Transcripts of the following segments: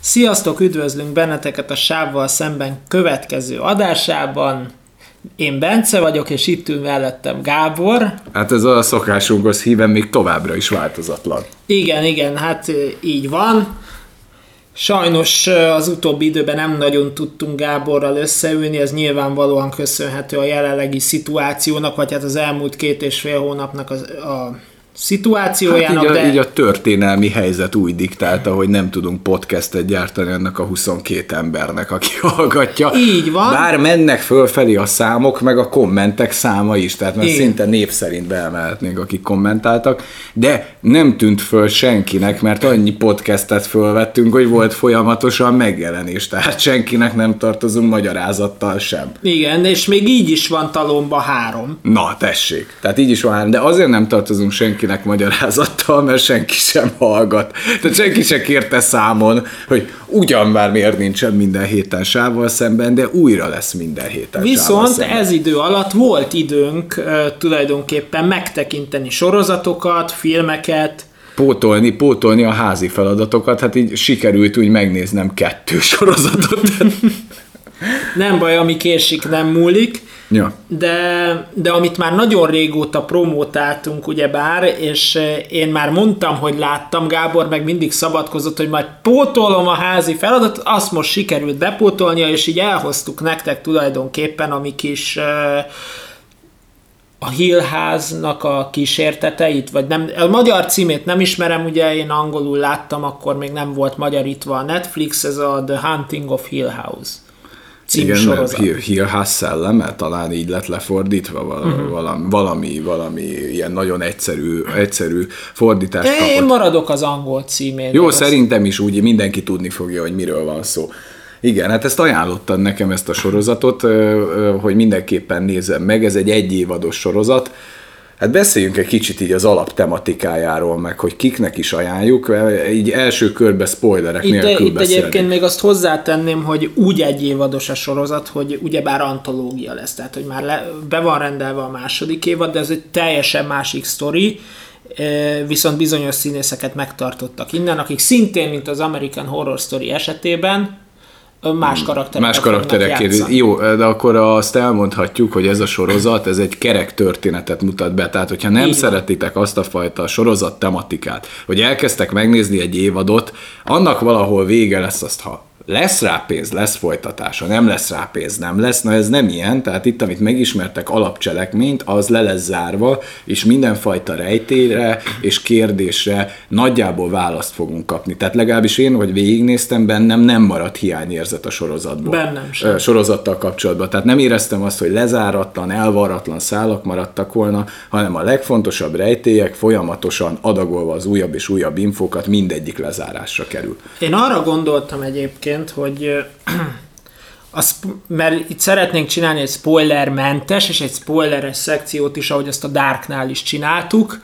Sziasztok, üdvözlünk benneteket a Sávval szemben következő adásában. Én Bence vagyok, és itt ül mellettem Gábor. Hát ez a szokásunkhoz híven még továbbra is változatlan. Igen, igen, hát így van. Sajnos az utóbbi időben nem nagyon tudtunk Gáborral összeülni, ez nyilvánvalóan köszönhető a jelenlegi szituációnak, vagy hát az elmúlt két és fél hónapnak az, a szituációjának. Hát így, a, de... így a történelmi helyzet úgy diktálta, hogy nem tudunk podcastet gyártani annak a 22 embernek, aki hallgatja. Így van. Bár mennek fölfelé a számok, meg a kommentek száma is, tehát már szinte név szerint beemelhetnénk, akik kommentáltak, de nem tűnt föl senkinek, mert annyi podcastet fölvettünk, hogy volt folyamatosan megjelenés, tehát senkinek nem tartozunk magyarázattal sem. Igen, és még így is van talomba három. Na, tessék. Tehát így is van, de azért nem tartozunk senkinek magyarázattal, mert senki sem hallgat. Tehát senki sem kérte számon, hogy ugyan már miért nincsen minden héten sávval szemben, de újra lesz minden héten Viszont szemben. ez idő alatt volt időnk uh, tulajdonképpen megtekinteni sorozatokat, filmeket, Pótolni, pótolni a házi feladatokat, hát így sikerült úgy megnéznem kettő sorozatot. nem baj, ami késik, nem múlik, ja. de, de amit már nagyon régóta promótáltunk, ugyebár, és eh, én már mondtam, hogy láttam, Gábor meg mindig szabadkozott, hogy majd pótolom a házi feladatot, azt most sikerült bepótolnia, és így elhoztuk nektek tulajdonképpen a mi kis eh, a Hillháznak a kísérteteit, vagy nem, a magyar címét nem ismerem, ugye én angolul láttam, akkor még nem volt magyarítva a Netflix, ez a The Hunting of Hill House című Igen, sorozat. Hill- Hillház szelleme, talán így lett lefordítva, val- uh-huh. valami, valami, valami ilyen nagyon egyszerű, egyszerű fordítást Én kapott. maradok az angol címén. Jó, szerintem is úgy mindenki tudni fogja, hogy miről van szó. Igen, hát ezt ajánlottad nekem ezt a sorozatot, hogy mindenképpen nézem meg, ez egy egyévados sorozat. Hát beszéljünk egy kicsit így az alaptematikájáról, meg hogy kiknek is ajánljuk, így első körbe spoilerek Itt, nélkül itt beszélni. egyébként még azt hozzátenném, hogy úgy egy évados a sorozat, hogy ugyebár antológia lesz, tehát hogy már le, be van rendelve a második évad, de ez egy teljesen másik sztori, viszont bizonyos színészeket megtartottak innen, akik szintén, mint az American Horror Story esetében, más karaktereket Más fognak karakterek. Jó, de akkor azt elmondhatjuk, hogy ez a sorozat, ez egy kerek történetet mutat be. Tehát, hogyha nem Így szeretitek azt a fajta sorozat tematikát, hogy elkezdtek megnézni egy évadot, annak valahol vége lesz azt, ha lesz rá pénz, lesz folytatása, nem lesz rá pénz, nem lesz, na ez nem ilyen, tehát itt, amit megismertek alapcselekményt, az le lesz zárva, és mindenfajta rejtélyre és kérdésre nagyjából választ fogunk kapni. Tehát legalábbis én, hogy végignéztem, bennem nem maradt hiányérzet a sorozatból. Bennem sem. Sorozattal kapcsolatban. Tehát nem éreztem azt, hogy lezáratlan, elvarratlan szálak maradtak volna, hanem a legfontosabb rejtélyek folyamatosan adagolva az újabb és újabb infókat mindegyik lezárásra kerül. Én arra gondoltam egyébként, hogy ö, a sp- mert itt szeretnénk csinálni egy spoilermentes és egy spoileres szekciót is, ahogy azt a Darknál is csináltuk.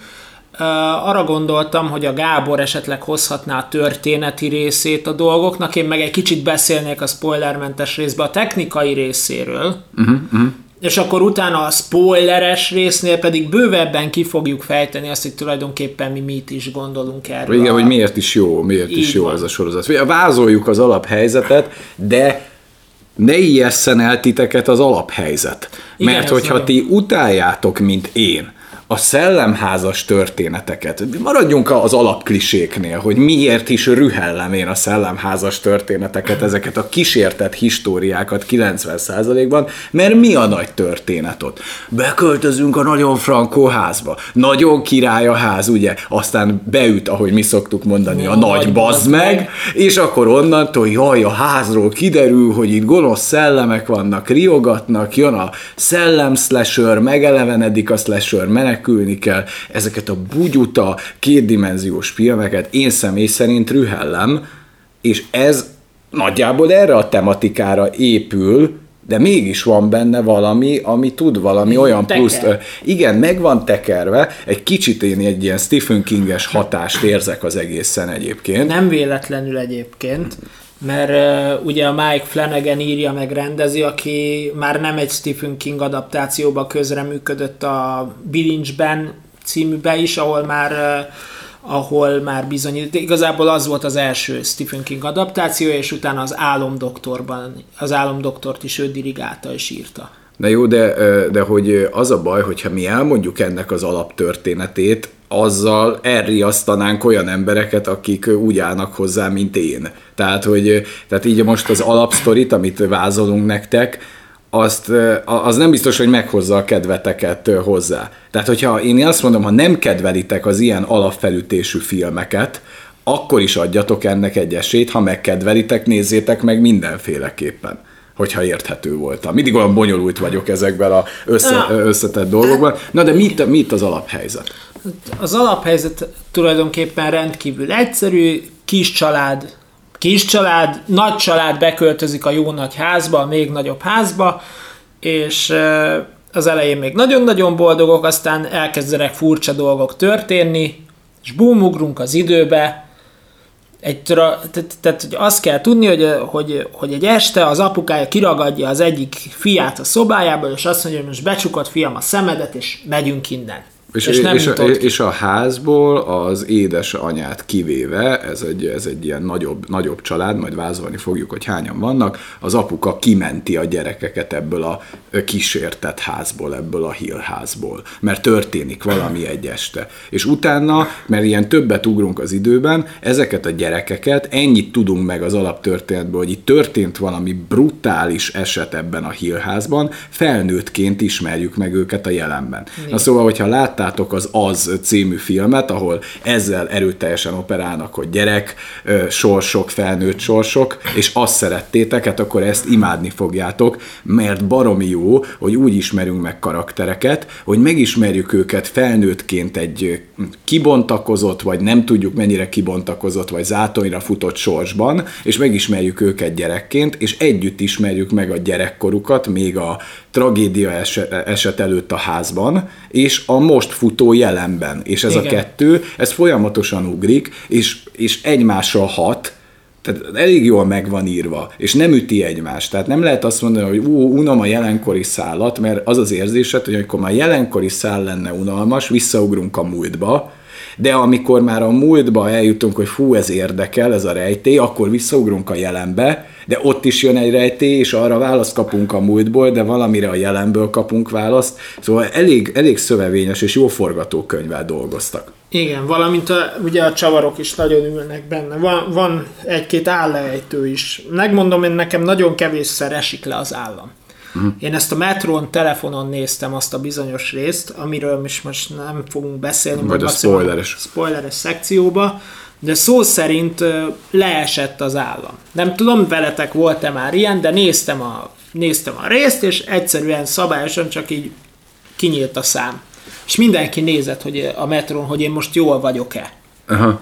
Arra gondoltam, hogy a Gábor esetleg hozhatná a történeti részét a dolgoknak, én meg egy kicsit beszélnék a spoilermentes részbe a technikai részéről, uh-huh, uh-huh. És akkor utána a spoileres résznél pedig bővebben ki fogjuk fejteni azt, hogy tulajdonképpen mi mit is gondolunk erről. Igen, a- hogy miért is jó, miért Így is jó van. ez a sorozat. Vázoljuk az alaphelyzetet, de ne ijesszen el titeket az alaphelyzet. Igen, Mert hogyha ti utáljátok, mint én, a szellemházas történeteket. Maradjunk az alapkliséknél, hogy miért is rühellem én a szellemházas történeteket, ezeket a kísértett históriákat 90%-ban, mert mi a nagy történet ott? Beköltözünk a nagyon frankó házba. Nagyon király a ház, ugye? Aztán beüt, ahogy mi szoktuk mondani, a Nagy nagy bazd meg, meg. és akkor onnantól, jaj, a házról kiderül, hogy itt gonosz szellemek vannak, riogatnak, jön a szellem slasher, megelevenedik a slasher, menekülni kell. Ezeket a bugyuta, kétdimenziós filmeket én személy szerint rühellem, és ez nagyjából erre a tematikára épül, de mégis van benne valami, ami tud valami olyan Teker. pluszt. Igen, meg van tekerve, egy kicsit én egy ilyen Stephen Kinges hatást érzek az egészen egyébként. Nem véletlenül egyébként, mert uh, ugye a Mike Flanagan írja meg rendezi, aki már nem egy Stephen King adaptációba közreműködött a Bilincsben címűbe is, ahol már uh, ahol már bizony, igazából az volt az első Stephen King adaptáció, és utána az álomdoktorban, az álomdoktort is ő dirigálta és írta. Na jó, de, de hogy az a baj, hogyha mi elmondjuk ennek az alaptörténetét, azzal elriasztanánk olyan embereket, akik úgy állnak hozzá, mint én. Tehát, hogy tehát így most az alapsztorit, amit vázolunk nektek, azt, az nem biztos, hogy meghozza a kedveteket hozzá. Tehát, hogyha én azt mondom, ha nem kedvelitek az ilyen alapfelütésű filmeket, akkor is adjatok ennek egy esélyt, ha megkedvelitek, nézzétek meg mindenféleképpen hogyha érthető voltam. Mindig olyan bonyolult vagyok ezekben a össze, összetett dolgokban. Na de mit, mit az alaphelyzet? Az alaphelyzet tulajdonképpen rendkívül egyszerű, kis család, kis család, nagy család beköltözik a jó nagy házba, a még nagyobb házba, és az elején még nagyon-nagyon boldogok, aztán elkezdenek furcsa dolgok történni, és búmugrunk az időbe, egy tehát, tehát azt kell tudni, hogy, hogy, hogy egy este az apukája kiragadja az egyik fiát a szobájába, és azt mondja, hogy most becsukott fiam a szemedet, és megyünk innen. És, és, nem és, a, és a házból az édesanyát kivéve, ez egy, ez egy ilyen nagyobb, nagyobb család, majd vázolni fogjuk, hogy hányan vannak, az apuka kimenti a gyerekeket ebből a kísértett házból, ebből a házból, mert történik valami egy este. És utána, mert ilyen többet ugrunk az időben, ezeket a gyerekeket, ennyit tudunk meg az alaptörténetből, hogy itt történt valami brutális eset ebben a házban, felnőttként ismerjük meg őket a jelenben. Na szóval, hogyha láttál láttátok az Az című filmet, ahol ezzel erőteljesen operálnak, hogy gyerek, sorsok, felnőtt sorsok, és azt szerettétek, hát akkor ezt imádni fogjátok, mert baromi jó, hogy úgy ismerünk meg karaktereket, hogy megismerjük őket felnőttként egy kibontakozott, vagy nem tudjuk mennyire kibontakozott, vagy zátonyra futott sorsban, és megismerjük őket gyerekként, és együtt ismerjük meg a gyerekkorukat, még a tragédia eset előtt a házban, és a most futó jelenben. És ez Igen. a kettő, ez folyamatosan ugrik, és, és egymásra hat, tehát elég jól meg van írva, és nem üti egymást. Tehát nem lehet azt mondani, hogy ú, unom a jelenkori szállat, mert az az érzésed, hogy amikor már jelenkori szál lenne unalmas, visszaugrunk a múltba, de amikor már a múltba eljutunk, hogy fú, ez érdekel, ez a rejtély, akkor visszaugrunk a jelenbe, de ott is jön egy rejtély, és arra választ kapunk a múltból, de valamire a jelenből kapunk választ. Szóval elég, elég szövevényes és jó forgatókönyvvel dolgoztak. Igen, valamint a, ugye a csavarok is nagyon ülnek benne. Van, van egy-két állejtő is. Megmondom, én nekem nagyon kevésszer esik le az állam. Uh-huh. Én ezt a metrón telefonon néztem azt a bizonyos részt, amiről is most nem fogunk beszélni. Majd a spoileres. Spoileres szekcióba, de szó szerint leesett az állam. Nem tudom, veletek volt-e már ilyen, de néztem a, néztem a részt, és egyszerűen szabályosan csak így kinyílt a szám. És mindenki nézett hogy a metrón, hogy én most jól vagyok-e. Aha.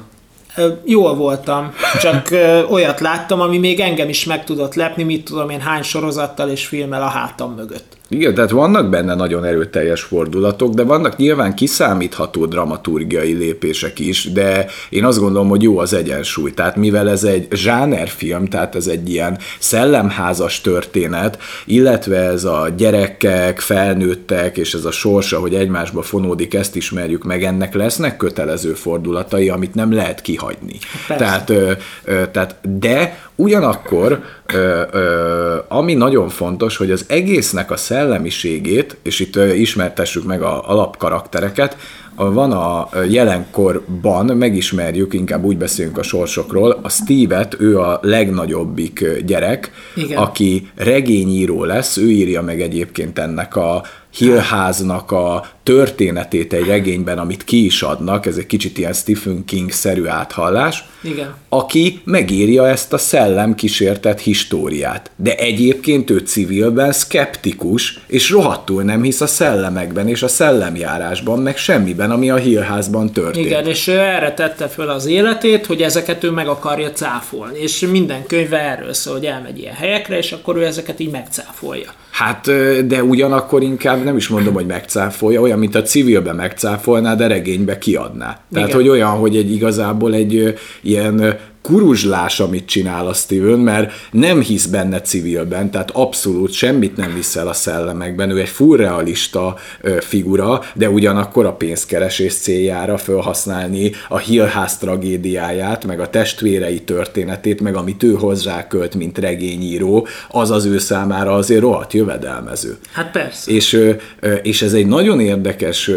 Jól voltam, csak olyat láttam, ami még engem is meg tudott lepni, mit tudom én hány sorozattal és filmmel a hátam mögött. Igen, tehát vannak benne nagyon erőteljes fordulatok, de vannak nyilván kiszámítható dramaturgiai lépések is, de én azt gondolom, hogy jó az egyensúly. Tehát mivel ez egy zsánerfilm, tehát ez egy ilyen szellemházas történet, illetve ez a gyerekek, felnőttek, és ez a sorsa, hogy egymásba fonódik, ezt ismerjük meg, ennek lesznek kötelező fordulatai, amit nem lehet kihagyni. Tehát, ö, ö, tehát, de ugyanakkor, ö, ö, ami nagyon fontos, hogy az egésznek a szellemiségét, és itt ismertessük meg a alapkaraktereket, van a jelenkorban, megismerjük, inkább úgy beszélünk a sorsokról, a Steve-et, ő a legnagyobbik gyerek, Igen. aki regényíró lesz, ő írja meg egyébként ennek a Hillháznak a történetét egy regényben, amit ki is adnak, ez egy kicsit ilyen Stephen King-szerű áthallás, Igen. aki megírja ezt a szellem kísértett históriát. De egyébként ő civilben skeptikus, és rohadtul nem hisz a szellemekben és a szellemjárásban, meg semmiben, ami a Hillházban történt. Igen, és ő erre tette föl az életét, hogy ezeket ő meg akarja cáfolni, és minden könyve erről szól, hogy elmegy ilyen helyekre, és akkor ő ezeket így megcáfolja. Hát, de ugyanakkor inkább nem is mondom, hogy megcáfolja, olyan, mint a civilbe megcáfolná, de regénybe kiadná. Tehát, Igen. hogy olyan, hogy egy igazából egy ilyen kuruzslás, amit csinál a Steven, mert nem hisz benne civilben, tehát abszolút semmit nem visz el a szellemekben, ő egy furrealista figura, de ugyanakkor a pénzkeresés céljára felhasználni a Hillház tragédiáját, meg a testvérei történetét, meg amit ő hozzá költ, mint regényíró, az az ő számára azért rohadt jövedelmező. Hát persze. És, és ez egy nagyon érdekes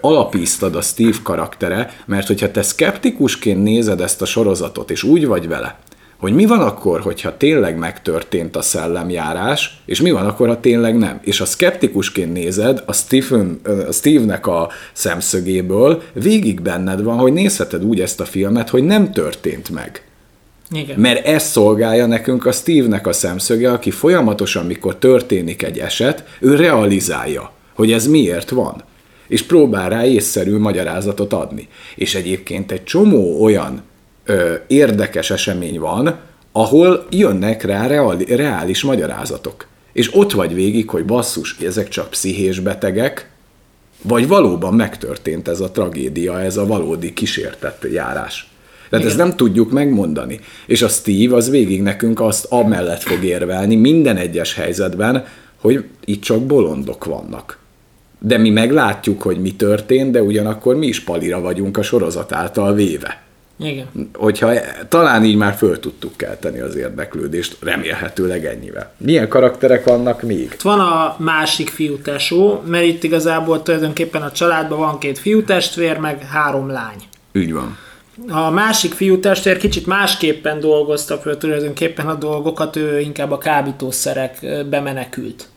alapíztad a Steve karaktere, mert hogyha te szkeptikusként nézed ezt a sorozatot, és úgy vagy vele, hogy mi van akkor, hogyha tényleg megtörtént a szellemjárás, és mi van akkor, ha tényleg nem. És a szkeptikusként nézed, a, Stephen, a Steve-nek a szemszögéből végig benned van, hogy nézheted úgy ezt a filmet, hogy nem történt meg. Igen. Mert ez szolgálja nekünk a Steve-nek a szemszöge, aki folyamatosan, mikor történik egy eset, ő realizálja, hogy ez miért van. És próbál rá észszerű magyarázatot adni. És egyébként egy csomó olyan ö, érdekes esemény van, ahol jönnek rá reali, reális magyarázatok. És ott vagy végig, hogy basszus, ezek csak pszichés betegek, vagy valóban megtörtént ez a tragédia, ez a valódi kísértett járás. Tehát Igen. ezt nem tudjuk megmondani. És a Steve az végig nekünk azt amellett fog érvelni minden egyes helyzetben, hogy itt csak bolondok vannak. De mi meglátjuk, hogy mi történt, de ugyanakkor mi is palira vagyunk a sorozat által véve. Igen. Hogyha talán így már föl tudtuk kelteni az érdeklődést, remélhetőleg ennyivel. Milyen karakterek vannak még? Itt van a másik fiútesó, mert itt igazából tulajdonképpen a családban van két fiútestvér, meg három lány. Úgy van. A másik fiútestvér kicsit másképpen dolgozta föl tulajdonképpen a dolgokat, ő inkább a kábítószerek bemenekült.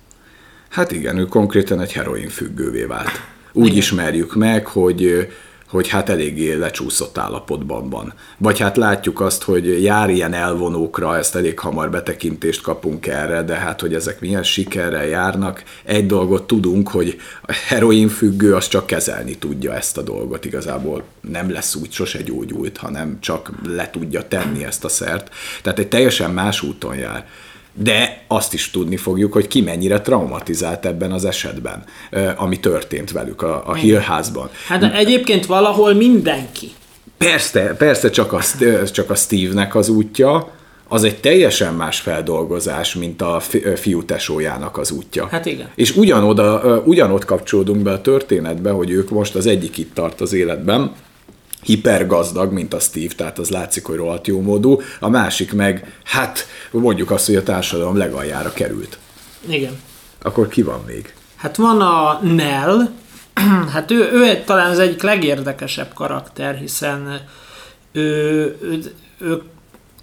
Hát igen, ő konkrétan egy heroin függővé vált. Úgy igen. ismerjük meg, hogy hogy hát eléggé lecsúszott állapotban van. Vagy hát látjuk azt, hogy jár ilyen elvonókra, ezt elég hamar betekintést kapunk erre, de hát, hogy ezek milyen sikerrel járnak, egy dolgot tudunk, hogy a heroin függő az csak kezelni tudja ezt a dolgot igazából. Nem lesz úgy sose gyógyult, hanem csak le tudja tenni ezt a szert. Tehát egy teljesen más úton jár de azt is tudni fogjuk, hogy ki mennyire traumatizált ebben az esetben, ami történt velük a, a Hillházban. Hát egyébként valahol mindenki. Persze, persze csak a, csak a Steve-nek az útja, az egy teljesen más feldolgozás, mint a fiú tesójának az útja. Hát igen. És ugyanoda, ugyanott kapcsolódunk be a történetbe, hogy ők most az egyik itt tart az életben, hipergazdag, mint a Steve, tehát az látszik, hogy rohadt jó módú, a másik meg, hát mondjuk azt, hogy a társadalom legaljára került. Igen. Akkor ki van még? Hát van a Nell, hát ő, ő talán az egyik legérdekesebb karakter, hiszen ő, ő, ő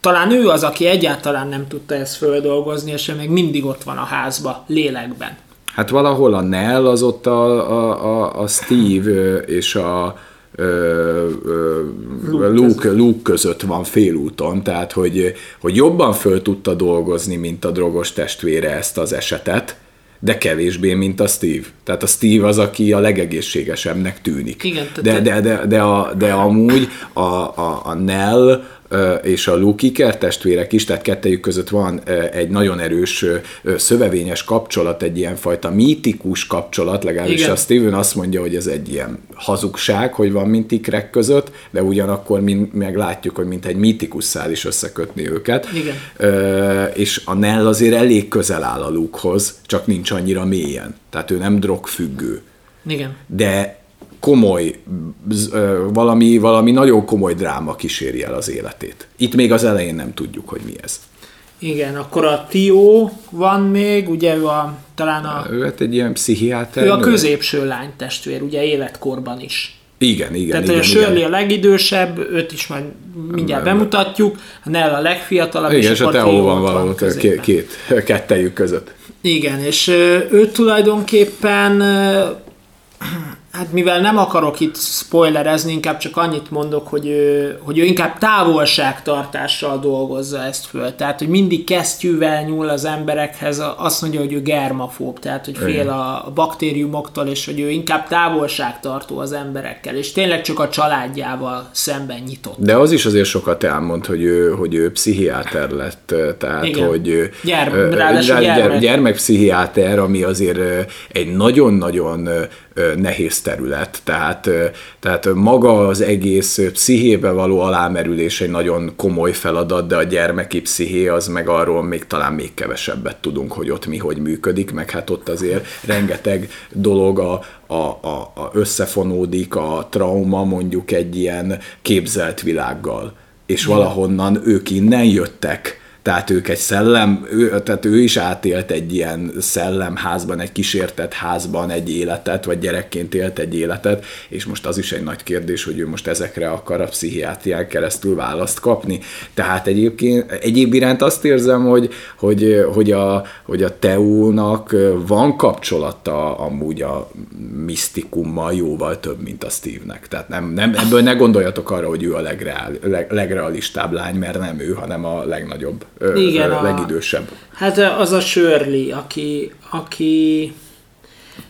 talán ő az, aki egyáltalán nem tudta ezt földolgozni, és ő még mindig ott van a házba, lélekben. Hát valahol a Nell az ott a, a, a, a Steve és a, Luke, Luke között van félúton, tehát hogy, hogy jobban föl tudta dolgozni, mint a drogos testvére ezt az esetet, de kevésbé, mint a Steve. Tehát a Steve az, aki a legegészségesebbnek tűnik. Igen, de, de, de, de, a, de amúgy a, a, a Nell és a Luke Iker testvérek is, tehát kettejük között van egy nagyon erős szövevényes kapcsolat, egy ilyen fajta mítikus kapcsolat, legalábbis Igen. a Steven azt mondja, hogy ez egy ilyen hazugság, hogy van mint ikrek között, de ugyanakkor meg látjuk, hogy mint egy mítikus szál is összekötni őket. Igen. És a Nell azért elég közel áll a Lukehoz, csak nincs annyira mélyen. Tehát ő nem drogfüggő. Igen. De komoly, valami, valami nagyon komoly dráma kíséri el az életét. Itt még az elején nem tudjuk, hogy mi ez. Igen, akkor a Tio van még, ugye ő a, talán a... Ő hát egy ilyen pszichiáter. Ő a középső lány testvér, ugye életkorban is. Igen, igen. Tehát igen, a Shirley igen. a legidősebb, őt is majd mindjárt nem, bemutatjuk, a Nell a legfiatalabb, igen, és, és a Theo van valahol két, két, kettejük között. Igen, és ő tulajdonképpen Hát mivel nem akarok itt spoilerezni, inkább csak annyit mondok, hogy ő, hogy ő inkább távolságtartással dolgozza ezt föl. Tehát, hogy mindig kesztyűvel nyúl az emberekhez, azt mondja, hogy ő germafób, tehát, hogy fél a baktériumoktól, és hogy ő inkább távolságtartó az emberekkel, és tényleg csak a családjával szemben nyitott. De az is azért sokat elmond, hogy ő, hogy ő pszichiáter lett, tehát, Igen. hogy Gyerm, gyermek. gyermekpszichiáter, ami azért egy nagyon-nagyon nehéz terület. Tehát, tehát maga az egész pszichébe való alámerülés egy nagyon komoly feladat, de a gyermeki psziché az meg arról még talán még kevesebbet tudunk, hogy ott mi hogy működik, meg hát ott azért rengeteg dolog a, a, a, a összefonódik a trauma mondjuk egy ilyen képzelt világgal. És valahonnan ők innen jöttek tehát ők egy szellem, ő, tehát ő is átélt egy ilyen szellemházban, egy kísértett házban egy életet, vagy gyerekként élt egy életet, és most az is egy nagy kérdés, hogy ő most ezekre akar a pszichiátrián keresztül választ kapni. Tehát egyébként, egyéb iránt azt érzem, hogy, hogy, hogy, a, hogy a teónak van kapcsolata amúgy a misztikummal jóval több, mint a Steve-nek. Tehát nem, nem, ebből ne gondoljatok arra, hogy ő a legreál, leg, legrealistább lány, mert nem ő, hanem a legnagyobb Igen, a legidősebb. Hát az a Shirley, aki, aki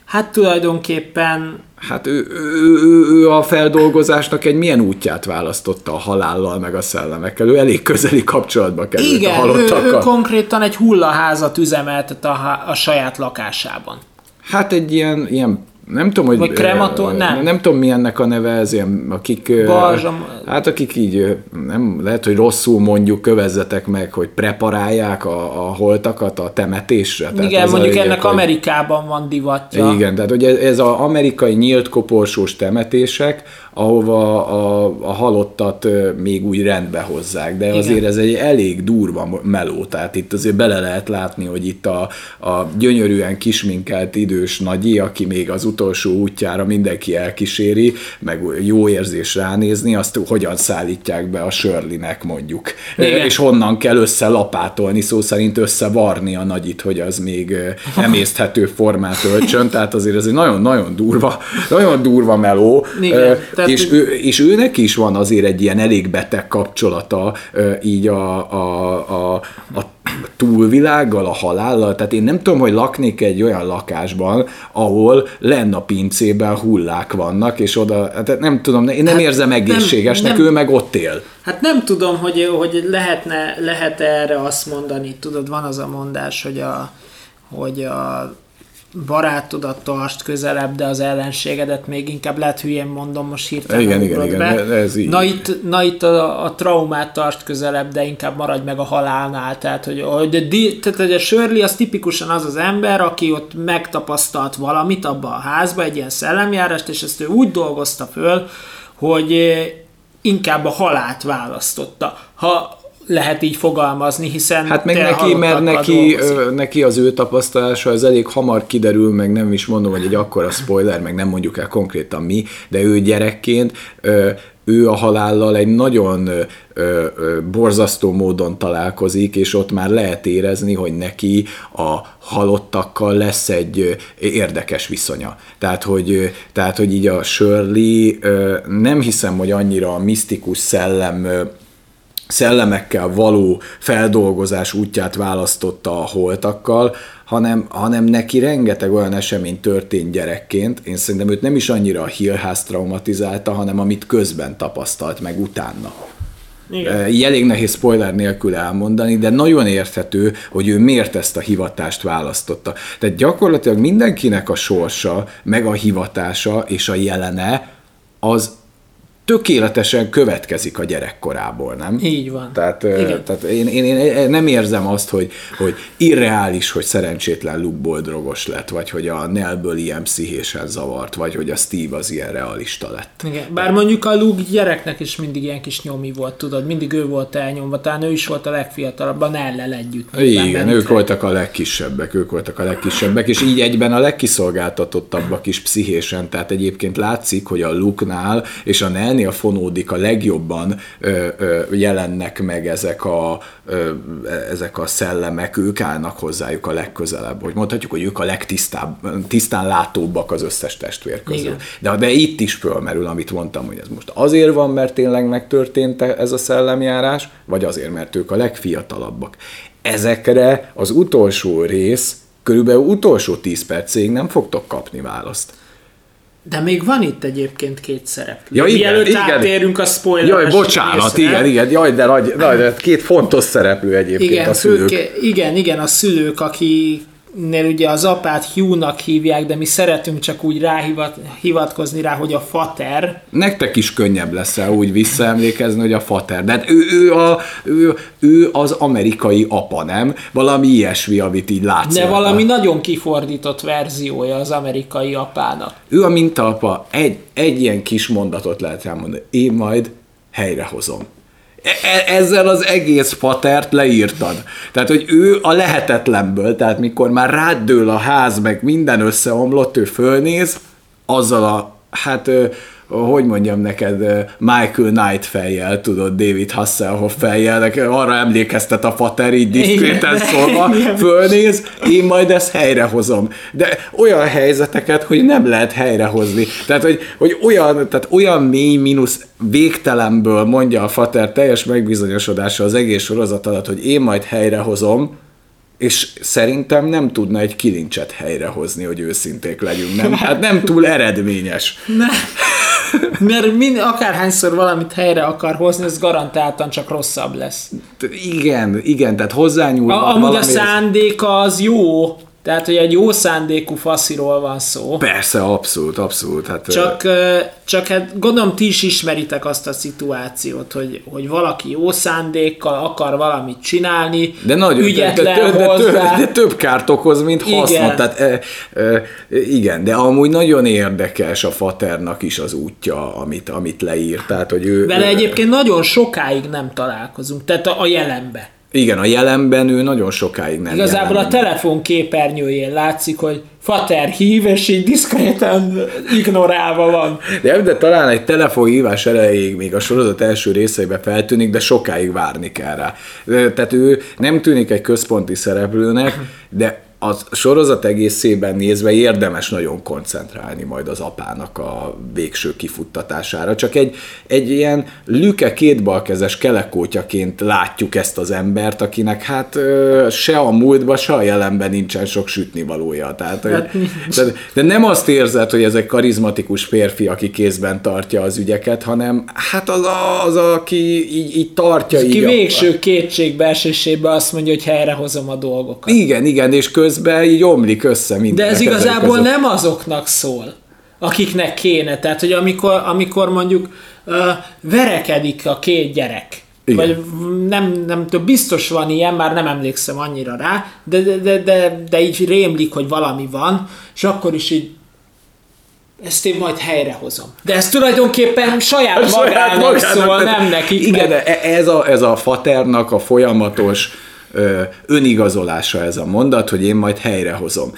hát tulajdonképpen Hát ő, ő, ő, ő a feldolgozásnak egy milyen útját választotta a halállal, meg a szellemekkel. Ő elég közeli kapcsolatba került Igen, a halottakkal. Ő, ő konkrétan egy hullaházat üzemeltet a, a saját lakásában. Hát egy ilyen, ilyen nem tudom, hogy... Vagy kremator? Nem. Nem tudom, mi ennek a neve, ez ilyen, akik... Balzsam. Hát akik így, nem, lehet, hogy rosszul mondjuk kövezzetek meg, hogy preparálják a, a holtakat a temetésre. Igen, tehát mondjuk ennek hogy, Amerikában van divatja. Igen, tehát hogy ez az amerikai nyílt koporsós temetések, ahova a, a halottat még úgy rendbe hozzák, de Igen. azért ez egy elég durva meló, tehát itt azért bele lehet látni, hogy itt a, a gyönyörűen kisminkelt idős nagyi, aki még az utolsó útjára mindenki elkíséri, meg jó érzés ránézni, azt hogyan szállítják be a Sörlinek mondjuk. Igen. És honnan kell összelapátolni, szó szerint összevarni a nagyit, hogy az még emészthető formát öltsön, tehát azért ez egy nagyon-nagyon durva, nagyon durva meló. Igen. Tehát és, ő, és őnek is van azért egy ilyen elég beteg kapcsolata így a, a, a, a túlvilággal, a halállal, tehát én nem tudom, hogy laknék egy olyan lakásban, ahol lenne a pincében hullák vannak, és oda, tehát nem tudom, én nem hát érzem egészségesnek, nem, ő meg ott él. Hát nem tudom, hogy, hogy lehetne, lehet erre azt mondani, tudod, van az a mondás, hogy a, hogy a barátodat tartsd közelebb, de az ellenségedet még inkább lehet hülyén mondom, most hirtelen igen, igen, igen, be. ez így. Na itt, na itt a, a traumát tartsd közelebb, de inkább maradj meg a halálnál. Tehát, hogy, hogy, tehát, hogy a Shirley az tipikusan az az ember, aki ott megtapasztalt valamit abba a házba, egy ilyen szellemjárást, és ezt ő úgy dolgozta föl, hogy inkább a halált választotta. Ha lehet így fogalmazni, hiszen Hát meg neki, mert neki, ö, neki az ő tapasztalása az elég hamar kiderül, meg nem is mondom, hogy egy akkora spoiler, meg nem mondjuk el konkrétan mi, de ő gyerekként ö, ő a halállal egy nagyon ö, ö, borzasztó módon találkozik, és ott már lehet érezni, hogy neki a halottakkal lesz egy érdekes viszonya. Tehát, hogy, tehát, hogy így a Shirley ö, nem hiszem, hogy annyira a misztikus szellem szellemekkel való feldolgozás útját választotta a holtakkal, hanem, hanem neki rengeteg olyan esemény történt gyerekként. Én szerintem őt nem is annyira a Hillhouse traumatizálta, hanem amit közben tapasztalt meg utána. Igen. Így elég nehéz spoiler nélkül elmondani, de nagyon érthető, hogy ő miért ezt a hivatást választotta. Tehát gyakorlatilag mindenkinek a sorsa, meg a hivatása és a jelene az tökéletesen következik a gyerekkorából, nem? Így van. Tehát, Igen. tehát én, én, én nem érzem azt, hogy, hogy irreális, hogy szerencsétlen Luke drogos lett, vagy hogy a Nellből ilyen pszichésen zavart, vagy hogy a Steve az ilyen realista lett. Igen. Bár mondjuk a Luke gyereknek is mindig ilyen kis nyomi volt, tudod, mindig ő volt elnyomva, talán ő is volt a legfiatalabb, a Nellel együtt. Igen, ők voltak a legkisebbek, ők voltak a legkisebbek, és így egyben a legkiszolgáltatottabbak is pszichésen, tehát egyébként látszik, hogy a Luke-nál és a Nell ennél fonódik a legjobban ö, ö, jelennek meg ezek a, ö, ezek a szellemek, ők állnak hozzájuk a legközelebb, hogy mondhatjuk, hogy ők a legtisztább, tisztán látóbbak az összes testvér közül. De, de itt is fölmerül, amit mondtam, hogy ez most azért van, mert tényleg megtörtént ez a szellemjárás, vagy azért, mert ők a legfiatalabbak. Ezekre az utolsó rész, körülbelül utolsó 10 percig nem fogtok kapni választ. De még van itt egyébként két szereplő. Ja, igen, Mielőtt igen. átérünk a spoiler Jaj, bocsánat, részre. igen, igen, jaj, de, nagy, nagy, két fontos szereplő egyébként igen, a szülők. Főke, igen, igen, a szülők, aki, nél ugye az apát Hugh-nak hívják, de mi szeretünk csak úgy ráhivatkozni rá, hogy a fater. Nektek is könnyebb lesz rá úgy visszaemlékezni, hogy a fater. De hát ő, ő, a, ő, ő az amerikai apa, nem? Valami ilyesmi, amit így látsz. De valami nagyon kifordított verziója az amerikai apának. Ő a mintaapa, egy, egy ilyen kis mondatot lehet rá mondani. Én majd helyrehozom. E- ezzel az egész patert leírtad. Tehát, hogy ő a lehetetlenből, tehát mikor már rádől a ház, meg minden összeomlott, ő fölnéz, azzal a, hát hogy mondjam neked, Michael Knight fejjel, tudod, David Hasselhoff fejjel, arra emlékeztet a fater, így diszkréten szólva, fölnéz, én majd ezt helyrehozom. De olyan helyzeteket, hogy nem lehet helyrehozni. Tehát, hogy, hogy olyan, tehát olyan mély mínusz végtelenből mondja a fater teljes megbizonyosodása az egész sorozat alatt, hogy én majd helyrehozom, és szerintem nem tudna egy kilincset helyrehozni, hogy őszinték legyünk, nem? Hát nem túl eredményes. Ne. Mert mind, akárhányszor valamit helyre akar hozni, ez garantáltan csak rosszabb lesz. Igen, igen, tehát hozzányúl. A, amúgy valami... a szándéka az jó, tehát, hogy egy jó szándékú fasziról van szó. Persze, abszolút, abszolút. Hát, csak, csak hát gondolom ti is ismeritek azt a szituációt, hogy, hogy valaki jó szándékkal akar valamit csinálni, de nagyon, ügyetlen de, de, de, hozzá. De, de, de több kárt okoz, mint hasznot. Igen. Tehát, e, e, igen, de amúgy nagyon érdekes a Faternak is az útja, amit, amit leírt. Tehát, hogy ő, Vele ő, egyébként nagyon sokáig nem találkozunk, tehát a, a jelenbe. Igen, a jelenben ő nagyon sokáig nem Igazából a telefon képernyőjén látszik, hogy Fater hív, és így diszkréten ignorálva van. De, de talán egy telefonhívás elejéig még a sorozat első részeibe feltűnik, de sokáig várni kell rá. Tehát ő nem tűnik egy központi szereplőnek, de a sorozat egészében nézve érdemes nagyon koncentrálni majd az apának a végső kifuttatására. Csak egy, egy ilyen lüke kétbalkezes kelekótyaként látjuk ezt az embert, akinek hát se a múltban, se a jelenben nincsen sok sütnivalója. Tehát, hát, de, de nem azt érzed, hogy ez egy karizmatikus férfi, aki kézben tartja az ügyeket, hanem hát az, a, az aki így, így tartja. Az, így ki a... végső kétségbeesésében azt mondja, hogy helyrehozom a dolgokat. Igen, igen, és köz közben így omlik össze minden. De ez igazából között. nem azoknak szól, akiknek kéne. Tehát, hogy amikor, amikor mondjuk uh, verekedik a két gyerek, igen. Vagy nem, nem tudom, biztos van ilyen, már nem emlékszem annyira rá, de, de, de, de, de így rémlik, hogy valami van, és akkor is így ezt én majd helyrehozom. De ez tulajdonképpen saját magának, saját magának szól, nem nekik. Igen, de ez a, ez a faternak a folyamatos önigazolása ez a mondat, hogy én majd helyrehozom.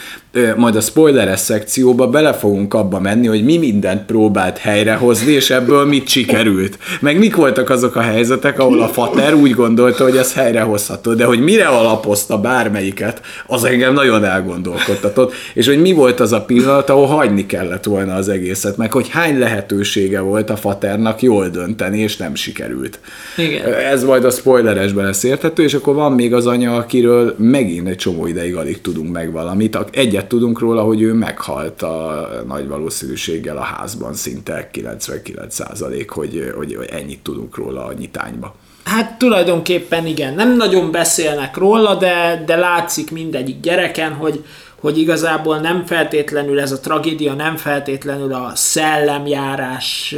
Majd a spoileres szekcióba bele fogunk abba menni, hogy mi mindent próbált helyrehozni, és ebből mit sikerült. Meg mik voltak azok a helyzetek, ahol a fater úgy gondolta, hogy ez helyrehozható, de hogy mire alapozta bármelyiket, az engem nagyon elgondolkodtatott, és hogy mi volt az a pillanat, ahol hagyni kellett volna az egészet, meg hogy hány lehetősége volt a faternak jól dönteni, és nem sikerült. Igen. Ez majd a spoileresben lesz érthető, és akkor van még az anya, akiről megint egy csomó ideig alig tudunk meg valamit. Egyet tudunk róla, hogy ő meghalt a nagy valószínűséggel a házban, szinte 99 százalék, hogy, hogy, hogy ennyit tudunk róla a nyitányba. Hát tulajdonképpen igen, nem nagyon beszélnek róla, de, de látszik mindegyik gyereken, hogy, hogy igazából nem feltétlenül ez a tragédia, nem feltétlenül a szellemjárás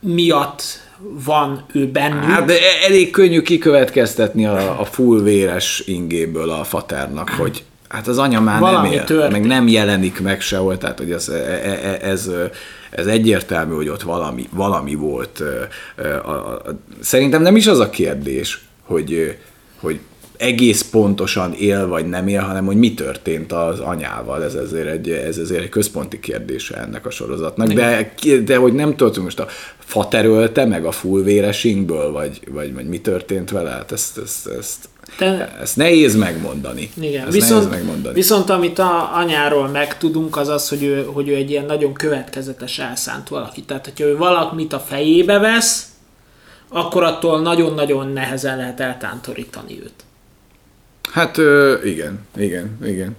miatt van ő bennük. Hát de elég könnyű kikövetkeztetni a, a full véres ingéből a faternak, hogy hát az anya már Valami nem él, történt. meg nem jelenik meg sehol, tehát hogy ez, e, e, e, ez, ez egyértelmű, hogy ott valami, valami volt. Szerintem nem is az a kérdés, hogy, hogy egész pontosan él vagy nem él, hanem hogy mi történt az anyával. Ez ezért egy, ez ezért egy központi kérdése ennek a sorozatnak. De, de hogy nem tudjuk most a faterölte meg a fullvéresinkből, vagy, vagy, vagy mi történt vele, hát ezt, ezt, ezt, te... Ezt nehéz megmondani. Igen, Ezt viszont, nehéz megmondani. viszont amit a anyáról megtudunk, az az, hogy ő, hogy ő egy ilyen nagyon következetes elszánt valaki. Tehát, hogyha ő valamit a fejébe vesz, akkor attól nagyon-nagyon nehezen lehet eltántorítani őt. Hát igen, igen, igen.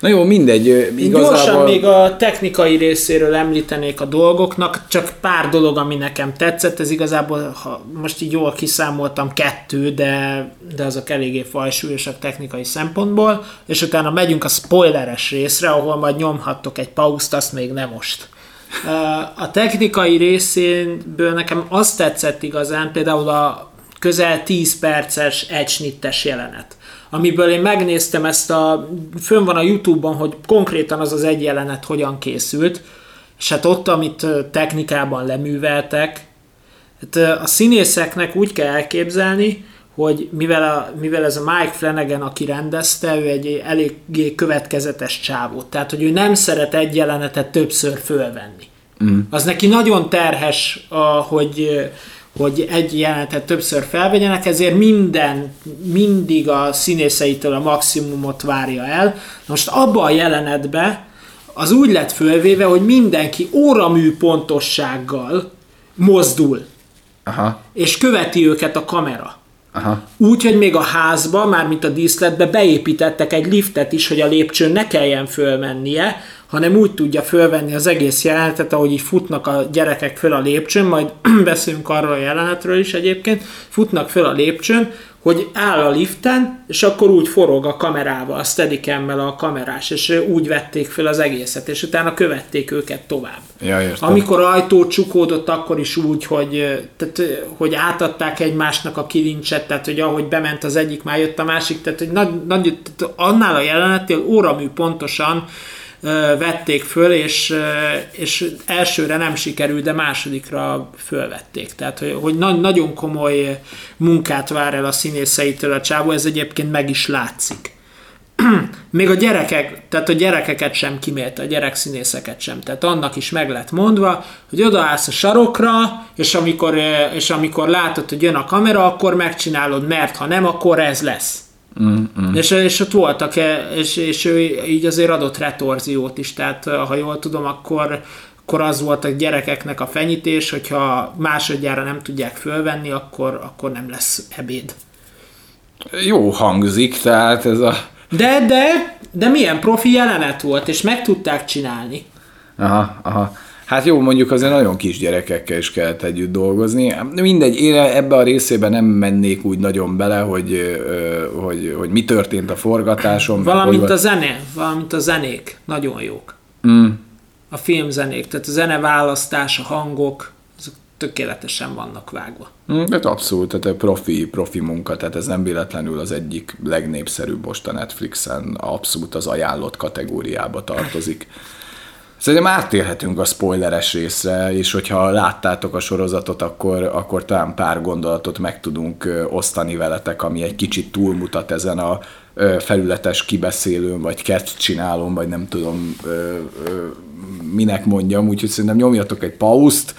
Na jó, mindegy. Igazából... Gyorsan még a technikai részéről említenék a dolgoknak, csak pár dolog, ami nekem tetszett, ez igazából, ha most így jól kiszámoltam, kettő, de, de azok eléggé fajsúlyosak technikai szempontból, és utána megyünk a spoileres részre, ahol majd nyomhattok egy pauszt, azt még nem most. A technikai részéből nekem azt tetszett igazán, például a közel 10 perces egysnittes jelenet amiből én megnéztem ezt a, fönn van a Youtube-on, hogy konkrétan az az egy jelenet hogyan készült, és hát ott, amit technikában leműveltek, hát a színészeknek úgy kell elképzelni, hogy mivel, a, mivel ez a Mike Flanagan, aki rendezte, ő egy eléggé következetes csávó. Tehát, hogy ő nem szeret egy jelenetet többször fölvenni. Mm. Az neki nagyon terhes, a, hogy hogy egy jelenetet többször felvegyenek, ezért minden, mindig a színészeitől a maximumot várja el. Most abba a jelenetbe az úgy lett fölvéve, hogy mindenki óramű pontossággal mozdul. Aha. És követi őket a kamera. Aha. Úgy, hogy még a házba, mármint a díszletbe beépítettek egy liftet is, hogy a lépcsőn ne kelljen fölmennie, hanem úgy tudja fölvenni az egész jelenetet, ahogy így futnak a gyerekek föl a lépcsőn, majd beszélünk arról a jelenetről is egyébként, futnak föl a lépcsőn, hogy áll a liften, és akkor úgy forog a kamerával, a steadicam a kamerás, és úgy vették fel az egészet, és utána követték őket tovább. Ja, értem. Amikor ajtó csukódott, akkor is úgy, hogy, tehát, hogy átadták egymásnak a kilincset, tehát hogy ahogy bement az egyik, már jött a másik, tehát hogy nagy, nagy, tehát annál a jelenettél óramű pontosan vették föl, és, és elsőre nem sikerült, de másodikra fölvették. Tehát, hogy, hogy nagyon komoly munkát vár el a színészeitől a csávó, ez egyébként meg is látszik. Még a gyerekek, tehát a gyerekeket sem kimélte, a gyerekszínészeket sem. Tehát annak is meg lett mondva, hogy odaállsz a sarokra, és amikor, és amikor látod, hogy jön a kamera, akkor megcsinálod, mert ha nem, akkor ez lesz. Mm-hmm. És, és ott voltak, és, és ő így azért adott retorziót is, tehát ha jól tudom, akkor, akkor az volt a gyerekeknek a fenyítés, hogyha másodjára nem tudják fölvenni, akkor, akkor nem lesz ebéd. Jó hangzik, tehát ez a... De, de, de milyen profi jelenet volt, és meg tudták csinálni. Aha, aha. Hát jó, mondjuk azért nagyon kis gyerekekkel is kellett együtt dolgozni. Mindegy, én ebbe a részébe nem mennék úgy nagyon bele, hogy, hogy, hogy mi történt a forgatáson. Valamint hogy... a zene, valamint a zenék, nagyon jók. Mm. A filmzenék, tehát a zeneválasztás, a hangok, azok tökéletesen vannak vágva. Mm, hát abszolút, tehát profi, profi munka, tehát ez nem véletlenül az egyik legnépszerűbb most a Netflixen, abszolút az ajánlott kategóriába tartozik. Szerintem átérhetünk a spoileres részre, és hogyha láttátok a sorozatot, akkor, akkor talán pár gondolatot meg tudunk osztani veletek, ami egy kicsit túlmutat ezen a felületes kibeszélőn, vagy kert csinálom, vagy nem tudom minek mondjam, úgyhogy szerintem nyomjatok egy pauszt,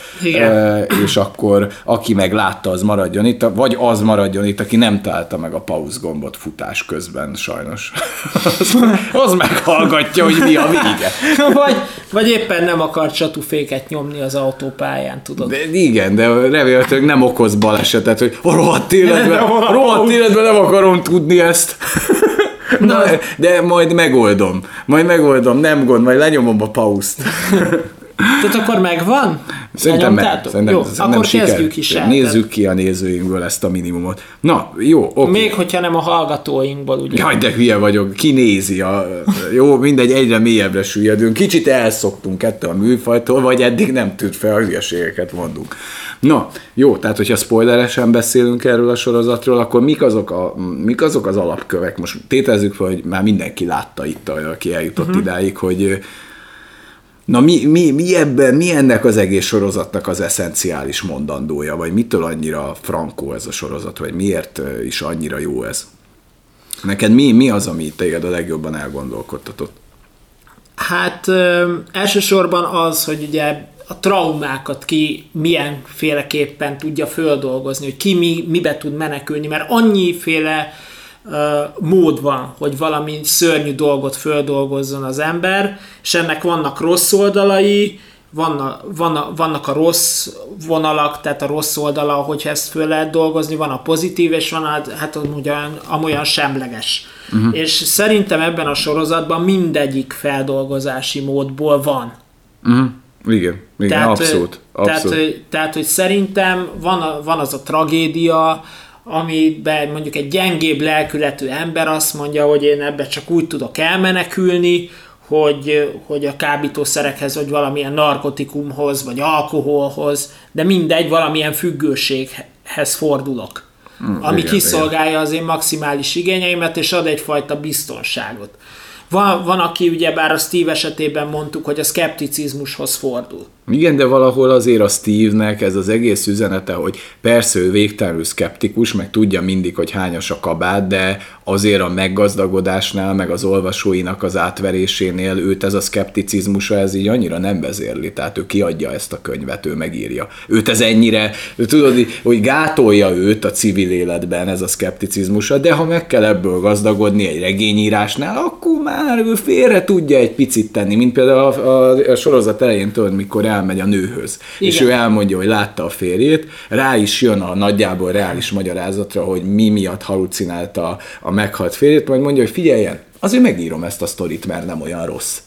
és akkor aki meg látta, az maradjon itt, vagy az maradjon itt, aki nem találta meg a pauz gombot futás közben, sajnos. az, az meghallgatja, hogy mi a vége. vagy, vagy éppen nem akar csatuféket nyomni az autópályán, tudod. De, igen, de remélhetőleg nem okoz balesetet, hogy a rohadt életben, rohadt életben nem akarom tudni ezt. Na, de majd megoldom. Majd megoldom, nem gond, majd lenyomom a pauszt. Tehát akkor megvan? Szerintem meg. Szerintem, jó, szerintem akkor siker. kezdjük is el. Nézzük ki a nézőinkből ezt a minimumot. Na, jó, oké. Még hogyha nem a hallgatóinkból, ugye? Jaj, de hülye vagyok. Ki nézi? A, jó, mindegy, egyre mélyebbre süllyedünk. Kicsit elszoktunk ettől a műfajtól, vagy eddig nem tűnt fel, a hülyeségeket mondunk. Na, jó, tehát hogyha spoileresen beszélünk erről a sorozatról, akkor mik azok, a, mik azok az alapkövek? Most tétezzük fel, hogy már mindenki látta itt, aki eljutott uh-huh. idáig, hogy Na mi, mi, mi ebben, mi ennek az egész sorozatnak az eszenciális mondandója, vagy mitől annyira frankó ez a sorozat, vagy miért is annyira jó ez? Neked mi, mi az, ami téged a legjobban elgondolkodtatott? Hát ö, elsősorban az, hogy ugye a traumákat ki milyenféleképpen tudja földolgozni, hogy ki mi, mibe tud menekülni, mert annyiféle mód van, hogy valami szörnyű dolgot földolgozzon az ember, és ennek vannak rossz oldalai, vannak, vannak, vannak a rossz vonalak, tehát a rossz oldala, hogy ezt föl lehet dolgozni, van a pozitív, és van a, hát amolyan, amolyan semleges. Uh-huh. És szerintem ebben a sorozatban mindegyik feldolgozási módból van. Uh-huh. Igen, igen, tehát, abszolút. abszolút. Tehát, tehát, hogy szerintem van, van az a tragédia, amiben mondjuk egy gyengébb lelkületű ember azt mondja, hogy én ebbe csak úgy tudok elmenekülni, hogy, hogy a kábítószerekhez, vagy valamilyen narkotikumhoz, vagy alkoholhoz, de mindegy, valamilyen függőséghez fordulok. Mm, ami igen, kiszolgálja igen. az én maximális igényeimet, és ad egyfajta biztonságot. Van, van aki ugye bár a Steve esetében mondtuk, hogy a szkepticizmushoz fordul. Igen, de valahol azért a Steve-nek ez az egész üzenete, hogy persze ő végtelenül szkeptikus, meg tudja mindig, hogy hányas a kabát, de azért a meggazdagodásnál, meg az olvasóinak az átverésénél őt ez a szkepticizmusa, ez így annyira nem vezérli, tehát ő kiadja ezt a könyvet, ő megírja. Őt ez ennyire, tudod, hogy gátolja őt a civil életben ez a szkepticizmusa, de ha meg kell ebből gazdagodni egy regényírásnál, akkor már ő félre tudja egy picit tenni, mint például a, a, a sorozat elején, tudod, mikor el elmegy a nőhöz, Igen. és ő elmondja, hogy látta a férjét, rá is jön a nagyjából reális magyarázatra, hogy mi miatt halucinálta a meghalt férjét, majd mondja, hogy figyeljen, azért megírom ezt a sztorit, mert nem olyan rossz.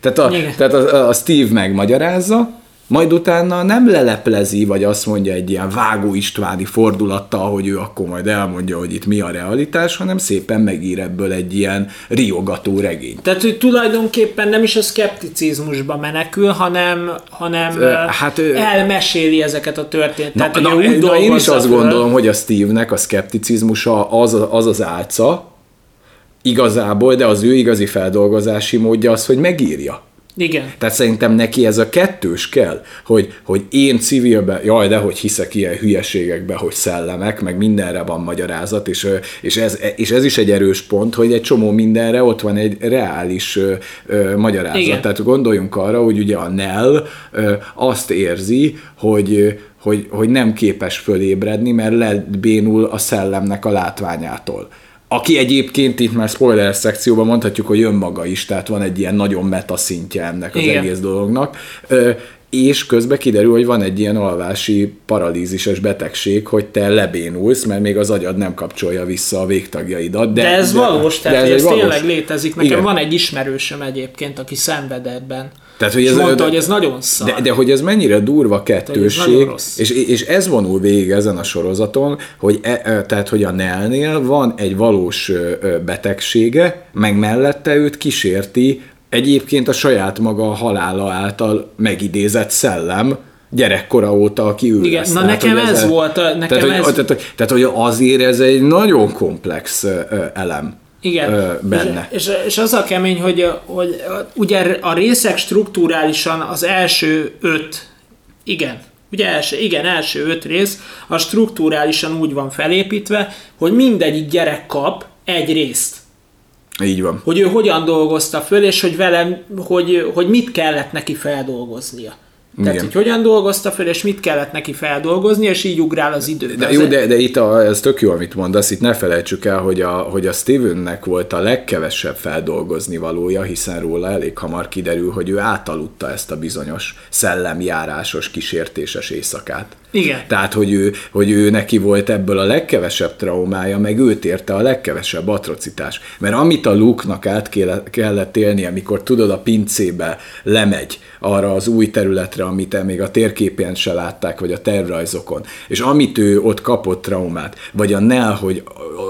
Tehát a, tehát a, a Steve megmagyarázza, majd utána nem leleplezi, vagy azt mondja egy ilyen vágó Istváni fordulattal, hogy ő akkor majd elmondja, hogy itt mi a realitás, hanem szépen megír ebből egy ilyen riogató regényt. Tehát, hogy tulajdonképpen nem is a szkepticizmusba menekül, hanem, hanem hát, elmeséli ezeket a történeteket. Na, na, úgy na én is azt föl. gondolom, hogy a Steve-nek a szkepticizmusa az az, az álca, igazából, de az ő igazi feldolgozási módja az, hogy megírja. Igen. Tehát szerintem neki ez a kettős kell, hogy, hogy én civilbe, jaj, de hogy hiszek ilyen hülyeségekbe, hogy szellemek, meg mindenre van magyarázat, és, és, ez, és ez is egy erős pont, hogy egy csomó mindenre ott van egy reális ö, ö, magyarázat. Igen. Tehát gondoljunk arra, hogy ugye a Nell ö, azt érzi, hogy hogy, hogy nem képes fölébredni, mert lebénul a szellemnek a látványától aki egyébként itt már spoiler szekcióban mondhatjuk, hogy önmaga is, tehát van egy ilyen nagyon meta szintje ennek az Igen. egész dolognak. Ö, és közben kiderül, hogy van egy ilyen alvási paralízises betegség, hogy te lebénulsz, mert még az agyad nem kapcsolja vissza a végtagjaidat. De, de ez de, valós, tehát de ez, ez valós. tényleg létezik. Nekem Igen. van egy ismerősöm egyébként, aki szenved ebben. Tehát, hogy ez, mondta, de, hogy ez nagyon szar. De, de hogy ez mennyire durva kettőség, és, és ez vonul végig ezen a sorozaton, hogy, e, e, tehát, hogy a Nelnél van egy valós betegsége, meg mellette őt kísérti egyébként a saját maga halála által megidézett szellem, gyerekkora óta, aki ő Igen, lesz. na tehát, nekem ez, ez volt. A, nekem tehát, ez... Hogy, tehát, tehát, hogy azért ez egy nagyon komplex elem. Igen, benne. És, és, és az a kemény, hogy, hogy ugye a részek struktúrálisan az első öt, igen, ugye első, igen, első öt rész, a struktúrálisan úgy van felépítve, hogy mindegyik gyerek kap egy részt. Így van. Hogy ő hogyan dolgozta föl, és hogy velem, hogy, hogy mit kellett neki feldolgoznia. Tehát, Igen. hogy hogyan dolgozta fel, és mit kellett neki feldolgozni, és így ugrál az idő. De, jó, de, de itt a, ez tök jó, amit mondasz, itt ne felejtsük el, hogy a, hogy a Stevennek volt a legkevesebb feldolgozni valója, hiszen róla elég hamar kiderül, hogy ő átaludta ezt a bizonyos szellemjárásos, kísértéses éjszakát. Igen. Tehát, hogy ő, hogy ő neki volt ebből a legkevesebb traumája, meg őt érte a legkevesebb atrocitás. Mert amit a Luke-nak át kellett élni, amikor tudod, a pincébe lemegy arra az új területre, amit még a térképen se látták, vagy a tervrajzokon, és amit ő ott kapott traumát, vagy a Nell, hogy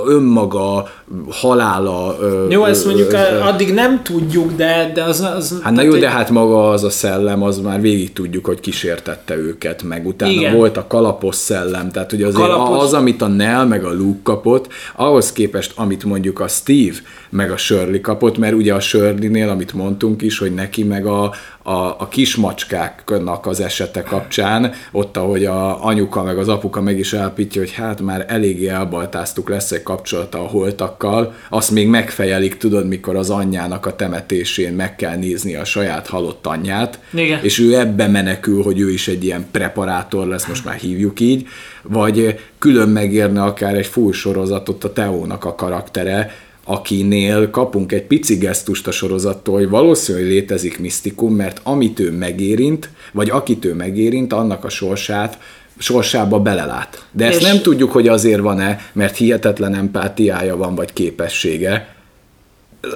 önmaga halála... Jó, ezt mondjuk ö, addig nem tudjuk, de, de az... az hát na jó, de hát maga az a szellem, az már végig tudjuk, hogy kísértette őket, meg utána igen. volt a kalapos szellem, tehát hogy azért kalapos... az, amit a Nell meg a Luke kapott, ahhoz képest, amit mondjuk a Steve meg a Shirley kapott, mert ugye a Shirley-nél, amit mondtunk is, hogy neki meg a, a, a kismacskáknak az esete kapcsán, ott, ahogy a anyuka meg az apuka meg is elpítja, hogy hát már eléggé elbaltáztuk, lesz egy kapcsolata a holtakkal, azt még megfejelik, tudod, mikor az anyjának a temetésén meg kell nézni a saját halott anyját, Igen. és ő ebbe menekül, hogy ő is egy ilyen preparátor lesz, most már hívjuk így, vagy külön megérne akár egy full sorozatot a Teónak a karaktere, akinél kapunk egy pici gesztust a sorozattól, hogy valószínűleg létezik misztikum, mert amit ő megérint, vagy akit ő megérint, annak a sorsát sorsába belelát. De ezt És- nem tudjuk, hogy azért van-e, mert hihetetlen empátiája van, vagy képessége.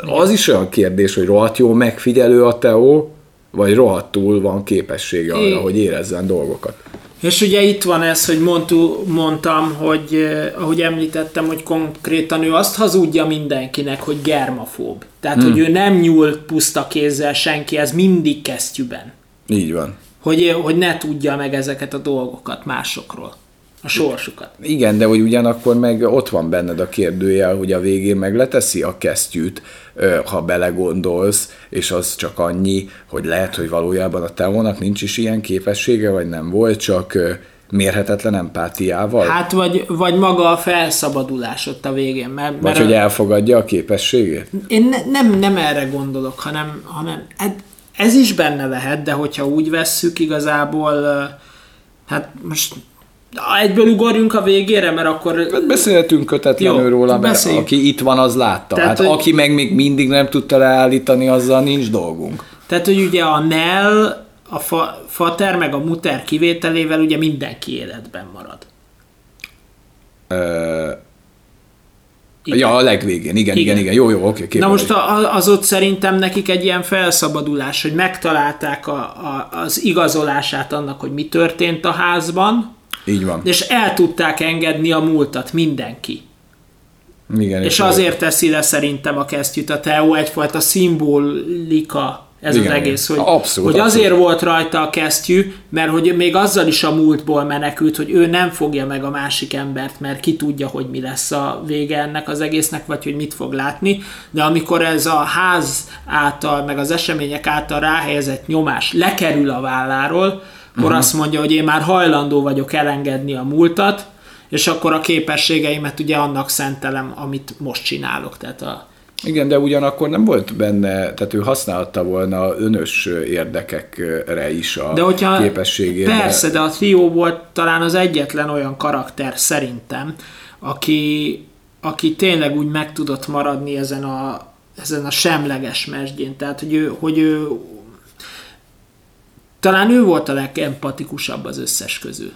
Az is olyan kérdés, hogy rohadt jó megfigyelő a Teó, vagy rohadtul van képessége arra, I- hogy érezzen dolgokat. És ugye itt van ez, hogy mondtu, mondtam, hogy eh, ahogy említettem, hogy konkrétan ő azt hazudja mindenkinek, hogy germafób. Tehát, hmm. hogy ő nem nyúl puszta kézzel senkihez, mindig kesztyűben. Így van. Hogy, hogy ne tudja meg ezeket a dolgokat másokról, a sorsukat. Igen, de hogy ugyanakkor meg ott van benned a kérdőjel, hogy a végén meg leteszi a kesztyűt, ha belegondolsz, és az csak annyi, hogy lehet, hogy valójában a Teónak nincs is ilyen képessége, vagy nem volt, csak mérhetetlen empátiával? Hát vagy, vagy maga a felszabadulás ott a végén. Mert, vagy mert hogy elfogadja a képességét? Én ne, nem, nem erre gondolok, hanem, hanem ez is benne lehet, de hogyha úgy vesszük igazából, hát most egyből ugorjunk a végére, mert akkor... Hát beszélhetünk kötetlenül Jó, róla, mert beszéljünk. aki itt van, az látta. Tehát, hát hogy- aki meg még mindig nem tudta leállítani, azzal nincs dolgunk. Tehát, hogy ugye a Nell, a fa, Fater meg a Muter kivételével ugye mindenki életben marad. Ö, Igen. ja, a legvégén, igen, igen, igen, Igen. Jó, jó, oké. Na most a- az ott szerintem nekik egy ilyen felszabadulás, hogy megtalálták a, a, az igazolását annak, hogy mi történt a házban, Így van. és el tudták engedni a múltat mindenki. Igen, És azért teszi le szerintem a kesztyűt a Teo egyfajta szimbolika ez Igen, az egész, hogy, abszolút, hogy azért abszolút. volt rajta a kesztyű, mert hogy még azzal is a múltból menekült, hogy ő nem fogja meg a másik embert, mert ki tudja, hogy mi lesz a vége ennek az egésznek, vagy hogy mit fog látni, de amikor ez a ház által, meg az események által ráhelyezett nyomás lekerül a válláról, akkor uh-huh. azt mondja, hogy én már hajlandó vagyok elengedni a múltat, és akkor a képességeimet ugye annak szentelem, amit most csinálok. Tehát a, Igen, de ugyanakkor nem volt benne, tehát ő használta volna önös érdekekre is a de hogyha képességét. Persze, de a Theo volt talán az egyetlen olyan karakter szerintem, aki, aki tényleg úgy meg tudott maradni ezen a, ezen a semleges mesdjén. Tehát, hogy ő, hogy ő talán ő volt a legempatikusabb az összes közül.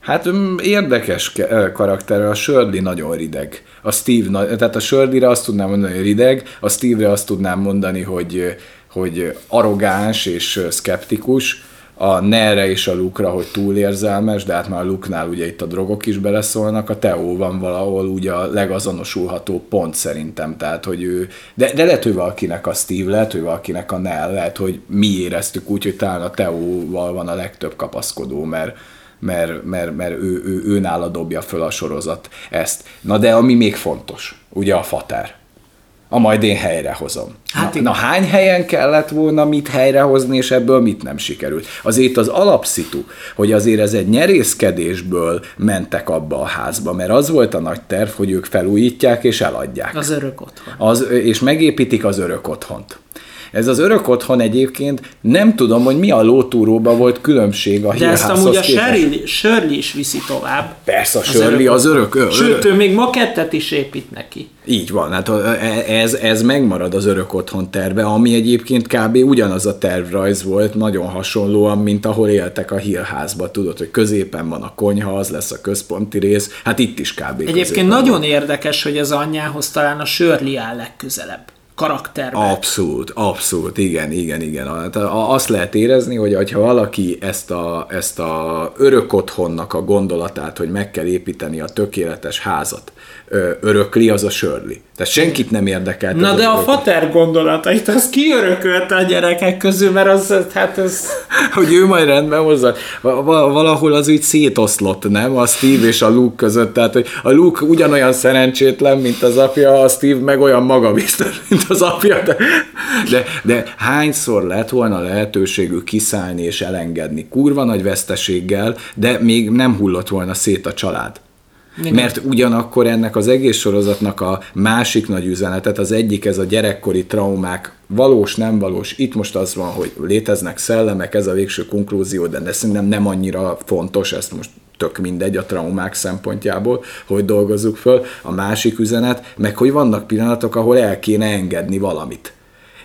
Hát mm, érdekes karakter, a Shirley nagyon rideg. A Steve, tehát a Shirley-re azt tudnám mondani, hogy rideg, a Steve-re azt tudnám mondani, hogy, hogy arrogáns és szkeptikus, a Nerre és a Luke-ra, hogy túlérzelmes, de hát már a Luke-nál ugye itt a drogok is beleszólnak, a Theo van valahol ugye a legazonosulható pont szerintem, tehát hogy ő, de, de lehet, hogy valakinek a Steve, lehet, hogy valakinek a Nell, lehet, hogy mi éreztük úgy, hogy talán a Theo-val van a legtöbb kapaszkodó, mert mert, mert, mert ő, ő, ő nála dobja föl a sorozat ezt. Na de ami még fontos, ugye a fater. A majd én helyrehozom. Hát na, na hány helyen kellett volna mit helyrehozni, és ebből mit nem sikerült? Azért az alapszitu, hogy azért ez egy nyerészkedésből mentek abba a házba, mert az volt a nagy terv, hogy ők felújítják és eladják. Az örök otthon. Az, és megépítik az örök otthont. Ez az örök otthon egyébként nem tudom, hogy mi a lótúróban volt különbség a De ezt amúgy a. Shirley, Shirley is viszi tovább. Persze, a Az Shirley örök az örök. Sőt, ő még makettet is épít neki. Így van, hát a- ez, ez megmarad az örök otthon terve, ami egyébként kb. ugyanaz a tervrajz volt, nagyon hasonlóan, mint ahol éltek a hírházba. Tudod, hogy középen van a konyha, az lesz a központi rész, hát itt is kb. Egyébként nagyon van. érdekes, hogy az anyjához talán a Shirley áll legközelebb karakterben. Abszolút, abszolút, igen, igen, igen. Hát azt lehet érezni, hogy ha valaki ezt a, ezt a örök otthonnak a gondolatát, hogy meg kell építeni a tökéletes házat, örökli, az a Shirley. Tehát senkit nem érdekel. Na de a fater gondolatait, az kiörökölte a gyerekek közül, mert az, hát ez... hogy ő majd rendben hozza. Va- va- Valahol az úgy szétoszlott, nem? A Steve és a Luke között. Tehát, hogy a Luke ugyanolyan szerencsétlen, mint az apja, a Steve meg olyan magabiztos, mint az apja. De, de, de hányszor lett volna lehetőségük kiszállni és elengedni? Kurva nagy veszteséggel, de még nem hullott volna szét a család. Igen. Mert ugyanakkor ennek az egész sorozatnak a másik nagy üzenetet, az egyik ez a gyerekkori traumák, valós, nem valós, itt most az van, hogy léteznek szellemek, ez a végső konklúzió, de, de szerintem nem annyira fontos, ezt most tök mindegy a traumák szempontjából, hogy dolgozzuk föl. A másik üzenet, meg hogy vannak pillanatok, ahol el kéne engedni valamit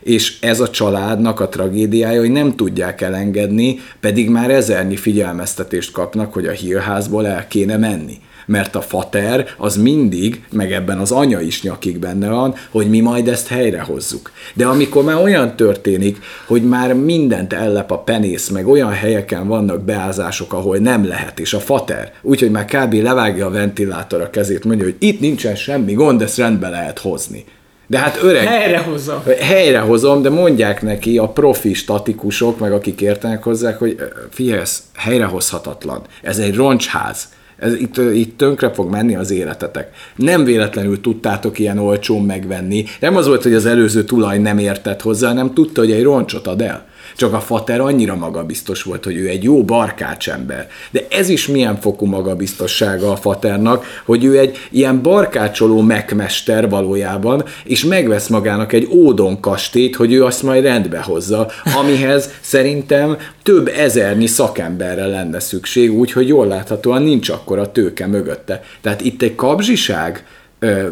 és ez a családnak a tragédiája, hogy nem tudják elengedni, pedig már ezernyi figyelmeztetést kapnak, hogy a hírházból el kéne menni mert a fater az mindig, meg ebben az anya is nyakig benne van, hogy mi majd ezt helyrehozzuk. De amikor már olyan történik, hogy már mindent ellep a penész, meg olyan helyeken vannak beázások, ahol nem lehet, és a fater, úgyhogy már kb. levágja a ventilátor a kezét, mondja, hogy itt nincsen semmi gond, ezt rendbe lehet hozni. De hát öreg... Helyrehozom. Helyrehozom, de mondják neki a profi statikusok, meg akik értenek hozzá, hogy figyelj, ez helyrehozhatatlan. Ez egy roncsház. Ez itt, itt tönkre fog menni az életetek. Nem véletlenül tudtátok ilyen olcsón megvenni. Nem az volt, hogy az előző tulaj nem értett hozzá, nem tudta, hogy egy roncsot ad el. Csak a fater annyira magabiztos volt, hogy ő egy jó barkács ember. De ez is milyen fokú magabiztossága a faternak, hogy ő egy ilyen barkácsoló megmester valójában, és megvesz magának egy ódon kastélyt, hogy ő azt majd rendbe hozza, amihez szerintem több ezernyi szakemberre lenne szükség, úgyhogy jól láthatóan nincs akkor a tőke mögötte. Tehát itt egy kabzsiság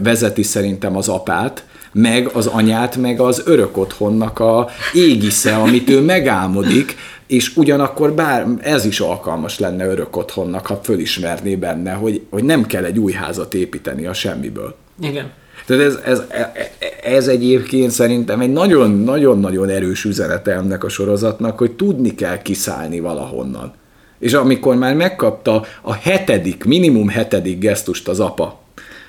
vezeti szerintem az apát, meg az anyát, meg az örök otthonnak a égisze, amit ő megálmodik, és ugyanakkor bár ez is alkalmas lenne örök otthonnak, ha fölismerné benne, hogy, hogy nem kell egy új házat építeni a semmiből. Igen. Tehát ez, ez, ez egyébként szerintem egy nagyon-nagyon-nagyon erős üzenete ennek a sorozatnak, hogy tudni kell kiszállni valahonnan. És amikor már megkapta a hetedik, minimum hetedik gesztust az apa,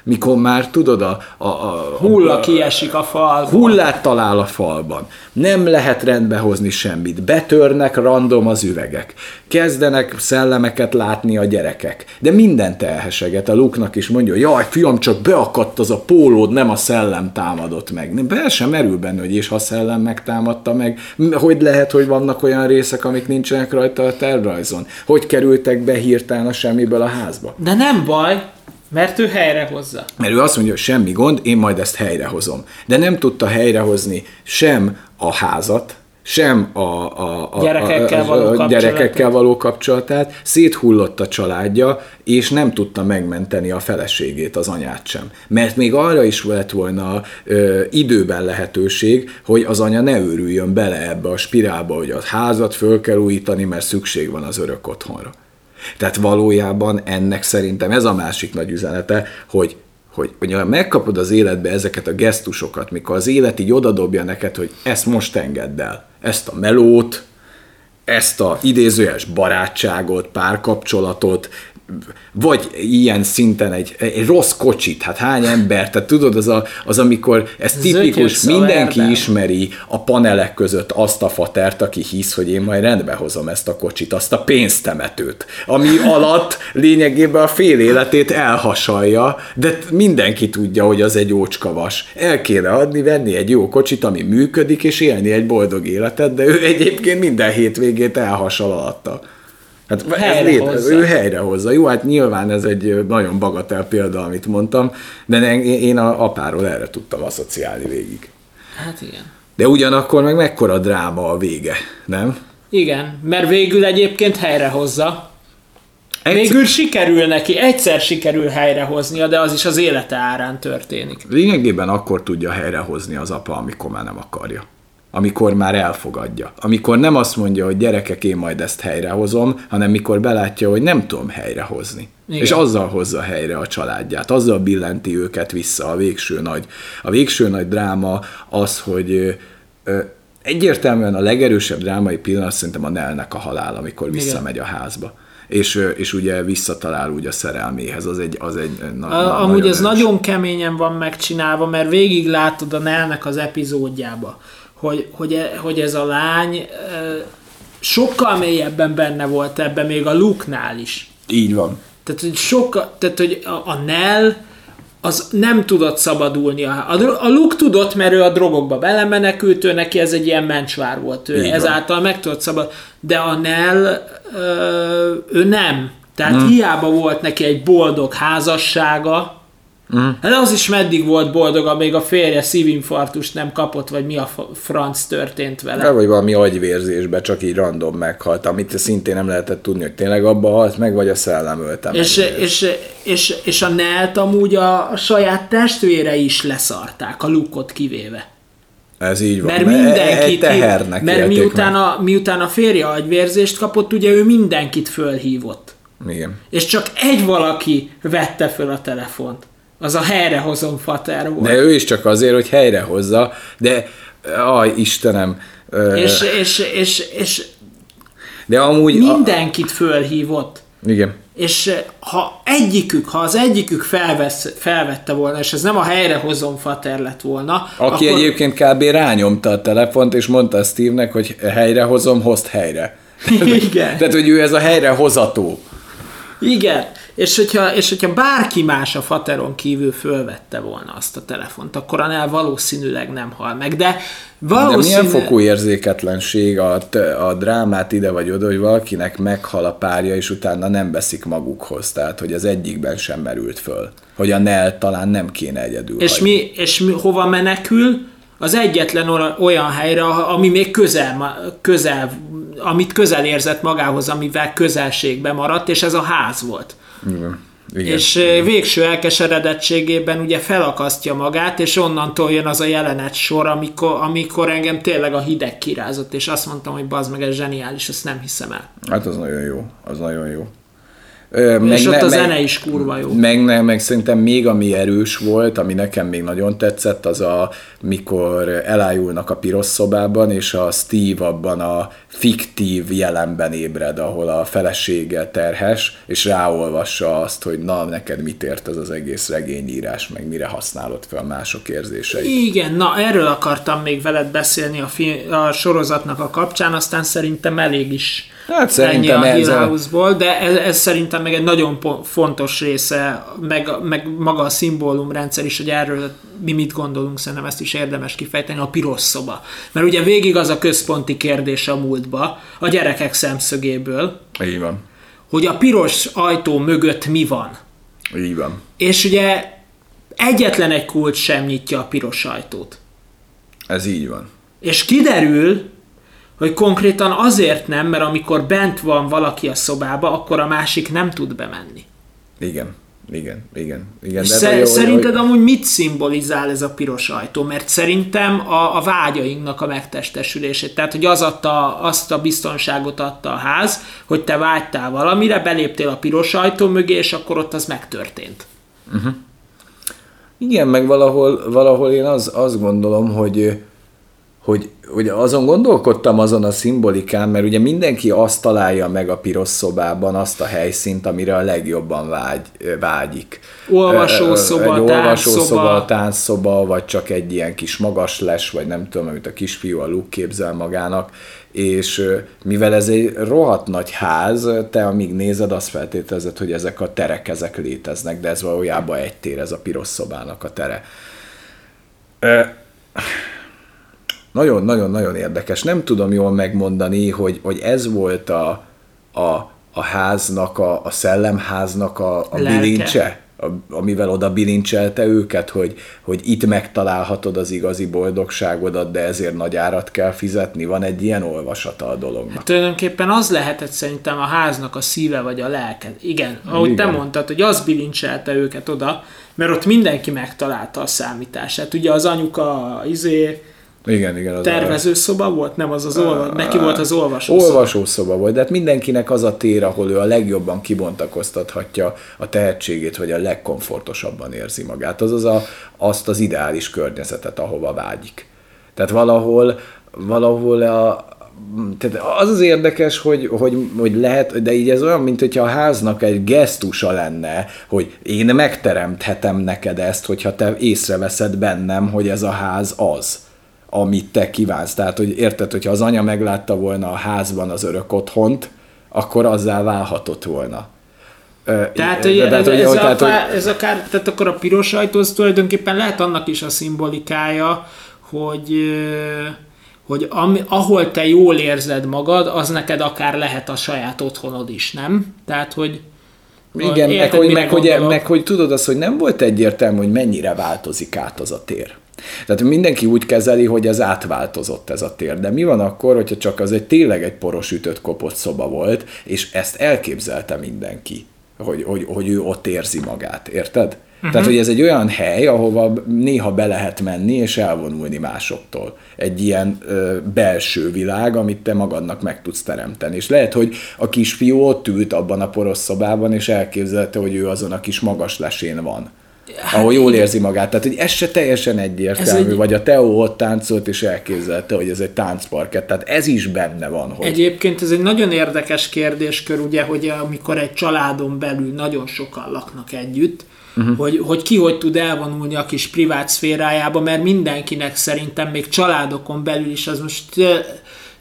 mikor már tudod, a, a, a hulla kiesik a falban. Hullát talál a falban. Nem lehet rendbe hozni semmit. Betörnek random az üvegek. Kezdenek szellemeket látni a gyerekek. De mindent elheseget. A Luknak is mondja, jaj, fiam, csak beakadt az a pólód, nem a szellem támadott meg. Be sem merül benne, hogy és ha szellem megtámadta meg, hogy lehet, hogy vannak olyan részek, amik nincsenek rajta a tervrajzon? Hogy kerültek be hirtelen a semmiből a házba? De nem baj, mert ő helyrehozza. Mert ő azt mondja, hogy semmi gond, én majd ezt helyrehozom. De nem tudta helyrehozni sem a házat, sem a, a, a, gyerekekkel, a, való a gyerekekkel való kapcsolatát, széthullott a családja, és nem tudta megmenteni a feleségét, az anyát sem. Mert még arra is lett volna ö, időben lehetőség, hogy az anya ne őrüljön bele ebbe a spirálba, hogy a házat föl kell újítani, mert szükség van az örök otthonra. Tehát valójában ennek szerintem ez a másik nagy üzenete, hogy hogy, hogy megkapod az életbe ezeket a gesztusokat, mikor az élet így odadobja neked, hogy ezt most engedd el, ezt a melót, ezt a idézőjes barátságot, párkapcsolatot, vagy ilyen szinten egy, egy rossz kocsit, hát hány ember, tehát tudod, az, a, az amikor ez tipikus, mindenki erdem. ismeri a panelek között azt a fatert, aki hisz, hogy én majd rendbe hozom ezt a kocsit, azt a pénztemetőt, ami alatt lényegében a fél életét elhasalja, de mindenki tudja, hogy az egy ócskavas. El kéne adni, venni egy jó kocsit, ami működik, és élni egy boldog életet, de ő egyébként minden hétvégét elhasal alatta. Hát helyre ez hozza. ő helyre hozza. Jó, hát nyilván ez egy nagyon bagatel példa, amit mondtam, de én a apáról erre tudtam asszociálni végig. Hát igen. De ugyanakkor meg mekkora dráma a vége, nem? Igen, mert végül egyébként helyrehozza. Egyszer... Végül sikerül neki, egyszer sikerül helyrehoznia, de az is az élete árán történik. Lényegében akkor tudja helyrehozni az apa, amikor már nem akarja amikor már elfogadja. Amikor nem azt mondja, hogy gyerekek, én majd ezt helyrehozom, hanem mikor belátja, hogy nem tudom helyrehozni. Igen. És azzal hozza helyre a családját, azzal billenti őket vissza a végső nagy. A végső nagy dráma az, hogy ö, egyértelműen a legerősebb drámai pillanat szerintem a Nelnek a halál, amikor visszamegy a házba és, és ugye visszatalál úgy a szerelméhez, az egy, az egy na, a, Amúgy ez erős. nagyon keményen van megcsinálva, mert végig látod a Nelnek az epizódjába, hogy, hogy, e, hogy ez a lány e, sokkal mélyebben benne volt ebben, még a Luke-nál is. Így van. Tehát, hogy sokkal, tehát, hogy a, a Nell az nem tudott szabadulni. A, a Luke tudott, mert ő a drogokba belemenekült, ő neki ez egy ilyen mencsvár volt. Ő ezáltal meg tudott szabad, de a Nell ő nem. Tehát hmm. hiába volt neki egy boldog házassága, Uh-huh. Hát az is meddig volt boldog, amíg a férje szívinfarktust nem kapott, vagy mi a franc történt vele. De vagy valami agyvérzésbe, csak így random meghalt, amit szintén nem lehetett tudni, hogy tényleg abba halt meg, vagy a szellem ölte és, meg. És, és, és a Nelt amúgy a saját testvére is leszarták, a lukot kivéve. Ez így van. Mert mindenkit, tehernek mert miután a, miután a férje agyvérzést kapott, ugye ő mindenkit fölhívott. Igen. És csak egy valaki vette föl a telefont. Az a helyrehozom fater volt. De ő is csak azért, hogy helyrehozza, de aj, Istenem. És, és, és, és de amúgy... Mindenkit fölhívott. Igen. És ha egyikük, ha az egyikük felvesz, felvette volna, és ez nem a helyrehozom fater lett volna, Aki akkor... egyébként kb. rányomta a telefont, és mondta Steve-nek, hogy helyrehozom, hozd helyre. Igen. Tehát, hogy ő ez a helyrehozató. Igen, és hogyha, és hogyha bárki más a Fateron kívül fölvette volna azt a telefont, akkor annál valószínűleg nem hal meg. De, valószínű... De milyen fokú érzéketlenség a, a drámát ide vagy oda, hogy valakinek meghal a párja, és utána nem veszik magukhoz. Tehát, hogy az egyikben sem merült föl. Hogy a Nel talán nem kéne egyedül És, mi, és mi, hova menekül? Az egyetlen olyan helyre, ami még közel, közel amit közel érzett magához, amivel közelségbe maradt, és ez a ház volt. Igen. Igen. És végső elkeseredettségében ugye felakasztja magát, és onnantól jön az a jelenet sor, amikor, amikor engem tényleg a hideg kirázott, és azt mondtam, hogy bazd meg, ez zseniális, ezt nem hiszem el. Hát az nagyon jó, az nagyon jó. Meg és ott a zene is kurva jó. Meg, meg, meg szerintem még ami erős volt, ami nekem még nagyon tetszett, az a mikor elájulnak a piros szobában, és a Steve abban a fiktív jelenben ébred, ahol a felesége terhes, és ráolvassa azt, hogy na, neked mit ért ez az egész regényírás, meg mire használod fel mások érzéseit. Igen, na erről akartam még veled beszélni a, fi- a sorozatnak a kapcsán, aztán szerintem elég is Hát szerintem a Hill House-ból, de ez, ez szerintem meg egy nagyon fontos része, meg, meg maga a szimbólumrendszer is, hogy erről mi mit gondolunk, szerintem ezt is érdemes kifejteni, a piros szoba. Mert ugye végig az a központi kérdés a múltba, a gyerekek szemszögéből, Így van. hogy a piros ajtó mögött mi van. Így van. És ugye egyetlen egy kulcs sem nyitja a piros ajtót. Ez így van. És kiderül, hogy konkrétan azért nem, mert amikor bent van valaki a szobába, akkor a másik nem tud bemenni. Igen. Igen, igen, igen. És de jó, szerinted hogy... amúgy mit szimbolizál ez a piros ajtó? Mert szerintem a, a vágyainknak a megtestesülését. Tehát, hogy az adta, azt a biztonságot adta a ház, hogy te vágytál valamire, beléptél a piros ajtó mögé, és akkor ott az megtörtént. Uh-huh. Igen, meg valahol, valahol én az, azt gondolom, hogy hogy ugye azon gondolkodtam azon a szimbolikán, mert ugye mindenki azt találja meg a piros szobában, azt a helyszínt, amire a legjobban vágy, vágyik. Olvasószoba, egy olvasószoba, táncszoba, vagy csak egy ilyen kis magas les, vagy nem tudom, amit a kisfiú a Luke képzel magának, és mivel ez egy rohadt nagy ház, te amíg nézed, azt feltételezed, hogy ezek a terek, ezek léteznek, de ez valójában egy tér, ez a piros szobának a tere. Nagyon-nagyon-nagyon érdekes. Nem tudom jól megmondani, hogy, hogy ez volt a, a, a háznak, a, a szellemháznak a, a bilincse, a, amivel oda bilincselte őket, hogy, hogy itt megtalálhatod az igazi boldogságodat, de ezért nagy árat kell fizetni. Van egy ilyen olvasata a dolognak. Hát, tulajdonképpen az lehetett szerintem a háznak a szíve vagy a lelke. Igen, ahogy Igen. te mondtad, hogy az bilincselte őket oda, mert ott mindenki megtalálta a számítását. Ugye az anyuka izé, igen, igen. Az tervezőszoba volt? Nem, az az olva, neki volt az olvasószoba. Olvasószoba volt, de hát mindenkinek az a tér, ahol ő a legjobban kibontakoztathatja a tehetségét, vagy a legkomfortosabban érzi magát. Azaz a, azt az ideális környezetet, ahova vágyik. Tehát valahol, valahol a, tehát az az érdekes, hogy, hogy, hogy lehet, de így ez olyan, mint hogyha a háznak egy gesztusa lenne, hogy én megteremthetem neked ezt, hogyha te észreveszed bennem, hogy ez a ház az amit te kívánsz. Tehát, hogy érted, hogyha az anya meglátta volna a házban az örök otthont, akkor azzá válhatott volna. Tehát, hogy ez, ez, ez, tehát, akár, hogy... ez akár, tehát akkor a piros ajtó az tulajdonképpen lehet annak is a szimbolikája, hogy hogy ami, ahol te jól érzed magad, az neked akár lehet a saját otthonod is, nem? Tehát, hogy Igen, Érted, meg hogy, meg, hogy, meg hogy tudod az, hogy nem volt egyértelmű, hogy mennyire változik át az a tér. Tehát mindenki úgy kezeli, hogy ez átváltozott ez a tér. De mi van akkor, hogyha csak az egy tényleg egy poros ütött kopott szoba volt, és ezt elképzelte mindenki, hogy, hogy, hogy ő ott érzi magát, érted? Uh-huh. Tehát, hogy ez egy olyan hely, ahova néha be lehet menni és elvonulni másoktól. Egy ilyen ö, belső világ, amit te magadnak meg tudsz teremteni. És lehet, hogy a kisfiú ott ült abban a poros szobában, és elképzelte, hogy ő azon a kis magas lesén van. Ahol jól érzi magát. Tehát, hogy ez se teljesen egyértelmű. Egy- Vagy a Teó ott táncolt, és elképzelte, hogy ez egy táncparkett. Tehát ez is benne van, hogy... Egyébként ez egy nagyon érdekes kérdéskör, ugye, hogy amikor egy családon belül nagyon sokan laknak együtt, uh-huh. hogy, hogy ki hogy tud elvonulni a kis privát szférájába, mert mindenkinek szerintem még családokon belül is az most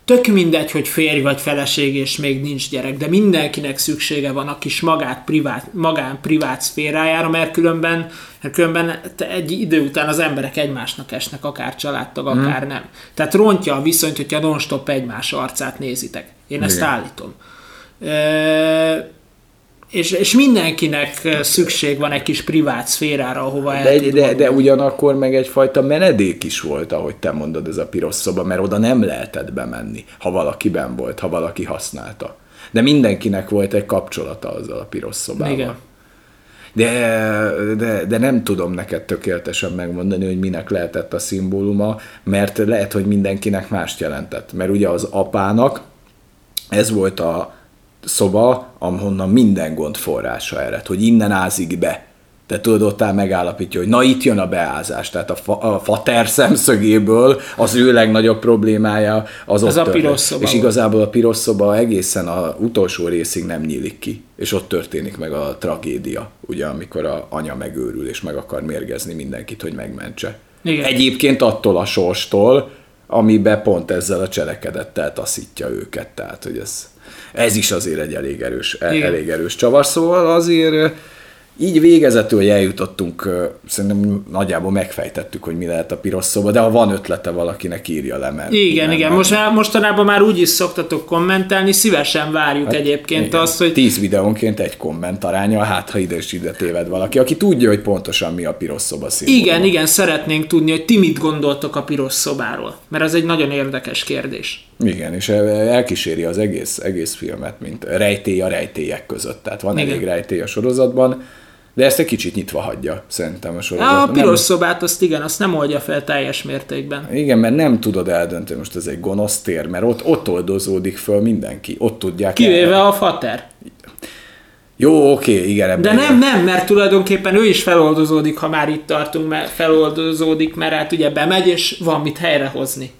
tök mindegy, hogy férj vagy feleség, és még nincs gyerek, de mindenkinek szüksége van a kis magát privát, magán privát szférájára, mert különben, mert különben egy idő után az emberek egymásnak esnek, akár családtag, akár nem. Tehát rontja a viszonyt, hogyha non-stop egymás arcát nézitek. Én ezt Igen. állítom. Ö, és, és mindenkinek szükség van egy kis privát szférára, ahova el De, tud de, de ugyanakkor meg egyfajta menedék is volt, ahogy te mondod, ez a piros szoba, mert oda nem lehetett bemenni, ha valaki ben volt, ha valaki használta. De mindenkinek volt egy kapcsolata azzal a piros szobával. Igen. De, de, de nem tudom neked tökéletesen megmondani, hogy minek lehetett a szimbóluma, mert lehet, hogy mindenkinek mást jelentett. Mert ugye az apának ez volt a szoba, ahonnan minden gond forrása ered, hogy innen ázik be. Te tudod, ott áll megállapítja, hogy na itt jön a beázás. Tehát a, fa, a fater szemszögéből az ő legnagyobb problémája az, Az ott a piros szoba És igazából a piros szoba egészen a utolsó részig nem nyílik ki. És ott történik meg a tragédia, ugye, amikor a anya megőrül és meg akar mérgezni mindenkit, hogy megmentse. Igen. Egyébként attól a sorstól, amiben pont ezzel a cselekedettel taszítja őket. Tehát, hogy ez, ez is azért egy elég erős, Igen. elég erős csavar. Szóval azért így végezetül, eljutottunk, szerintem nagyjából megfejtettük, hogy mi lehet a piros szoba, de ha van ötlete valakinek írja le, mert Igen, igen. Most már, mostanában már úgy is szoktatok kommentelni, szívesen várjuk hát, egyébként igen. azt, hogy 10 videónként egy komment aránya, hát ha ide és ide téved valaki, aki tudja, hogy pontosan mi a piros szoba szimbóluma. igen, igen, szeretnénk tudni, hogy ti mit gondoltok a piros szobáról, mert ez egy nagyon érdekes kérdés. Igen, és elkíséri az egész, egész filmet, mint rejtély a rejtélyek között. Tehát van Igen. elég rejtély a sorozatban, de ezt egy kicsit nyitva hagyja, szerintem a sorozat. A piros Nem, szobát azt igen, azt nem oldja fel teljes mértékben. igen, mert nem tudod eldönteni, most ez egy gonosz tér, mert ott, ott oldozódik föl mindenki, ott tudják Kivéve el. a fater. Jó, oké, igen, ebben De nem, nem, mert tulajdonképpen ő is feloldozódik, ha már itt tartunk, mert feloldozódik, mert hát ugye bemegy, és van mit helyrehozni.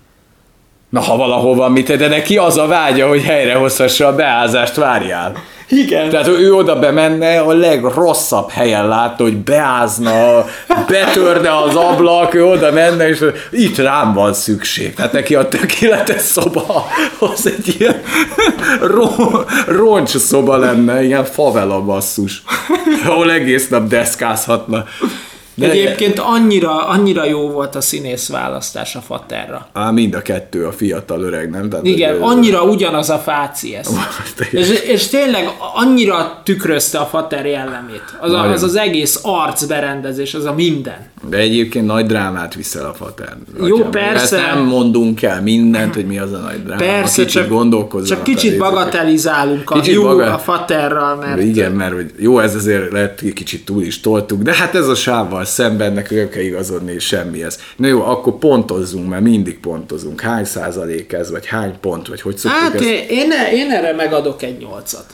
Na, ha valahol van mit, de neki az a vágya, hogy helyrehozhassa a beázást, várjál. Igen. Tehát ő oda bemenne, a legrosszabb helyen látta, hogy beázna, betörne az ablak, ő oda menne, és itt rám van szükség. Tehát neki a tökéletes szoba, az egy ilyen ro- roncs szoba lenne, ilyen favela basszus, ahol egész nap deszkázhatna. De Egyébként annyira, annyira jó volt a színész választás a faterra. Á, mind a kettő, a fiatal öreg, nem? Tehát, Igen, hogy- annyira ugyanaz a fáci ez. És, és tényleg annyira tükrözte a fater jellemét. Az, a, az az egész arcberendezés, az a minden. De egyébként nagy drámát viszel a fater. Jó, Atyám. persze. Ezt nem mondunk el mindent, hogy mi az a nagy dráma. Persze, kicsit csak, gondolkozzanak csak kicsit bagatelizálunk a, Kicsit jó, baga- a faterral, mert Igen, mert hogy jó, ez azért lehet, kicsit túl is toltuk, de hát ez a sávval szemben nekünk kell igazodni semmihez. Na jó, akkor pontozzunk, mert mindig pontozunk. Hány százalék ez, vagy hány pont, vagy hogy szoktuk Hát ezt? én, én, én erre megadok egy nyolcat.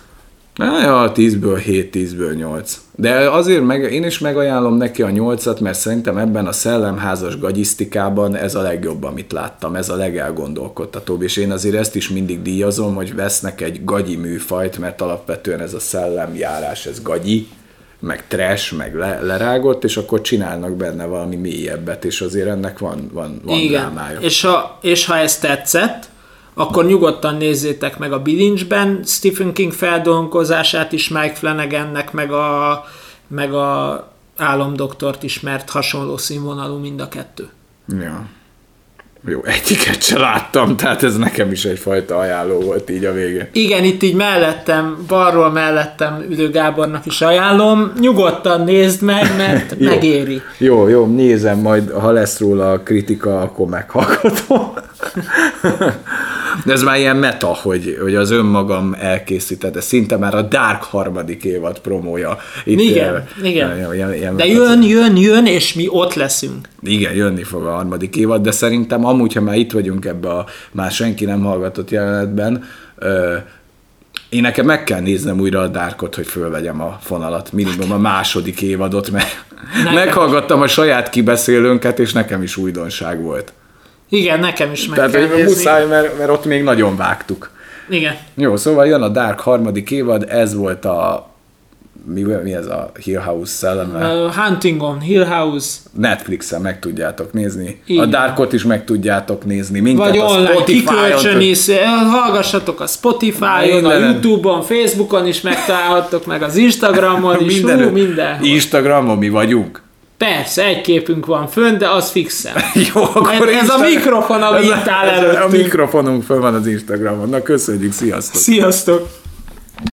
Na ja, 10-ből 7, 10-ből 8. De azért meg, én is megajánlom neki a 8-at, mert szerintem ebben a szellemházas gagyisztikában ez a legjobb, amit láttam, ez a legelgondolkodtatóbb, és én azért ezt is mindig díjazom, hogy vesznek egy gagyi műfajt, mert alapvetően ez a szellemjárás, ez gagyi, meg trash, meg le, lerágott, és akkor csinálnak benne valami mélyebbet, és azért ennek van, van, van Igen. drámája. És ha, és ha ez tetszett, akkor nyugodtan nézzétek meg a Bilincsben Stephen King feldolgozását is Mike Flanagannek, meg a, meg a álomdoktort is, mert hasonló színvonalú mind a kettő. Ja. Jó, egyiket se láttam, tehát ez nekem is egyfajta ajánló volt így a végén. Igen, itt így mellettem, balról mellettem ülő Gábornak is ajánlom. Nyugodtan nézd meg, mert Jó. megéri. Jó, jó, nézem, majd ha lesz róla a kritika, akkor meghallgatom. De ez már ilyen meta, hogy, hogy az önmagam elkészített, ez szinte már a Dark harmadik évad promója. Itt, Igen, eh, igen. Ilyen, ilyen, De jön, jön, jön, és mi ott leszünk. Igen, jönni fog a harmadik évad, de szerintem amúgy, ha már itt vagyunk ebbe a már senki nem hallgatott jelenetben, ö, én nekem meg kell néznem újra a Darkot, hogy fölvegyem a fonalat, minimum a második évadot, mert Nekem meghallgattam a saját kibeszélőnket, és nekem is újdonság volt. Igen, nekem is meg Tehát, kell hogy muszáj, mert, mert ott még nagyon vágtuk. Igen. Jó, szóval jön a Dark harmadik évad, ez volt a mi, mi ez a Hill House szelleme? Uh, Huntingon, Hill House, Netflixen meg tudjátok nézni. Így a. Darkot is meg tudjátok nézni. Minket vagy a online, Spotify-on, kikölcsön is, hallgassatok a Spotify-on, a. Youtube-on, Facebookon is megtalálhattok, meg az Instagramon is, minden, hú, mindenhol. Instagramon mi vagyunk. Persze, egy képünk van fönn, de az fixen. Jó, akkor Ez- ez a Insta- mikrofon, ami ez a- itt áll ez a- A előttünk. mikrofonunk föl van az Instagramon. Na köszönjük, sziasztok! Sziasztok!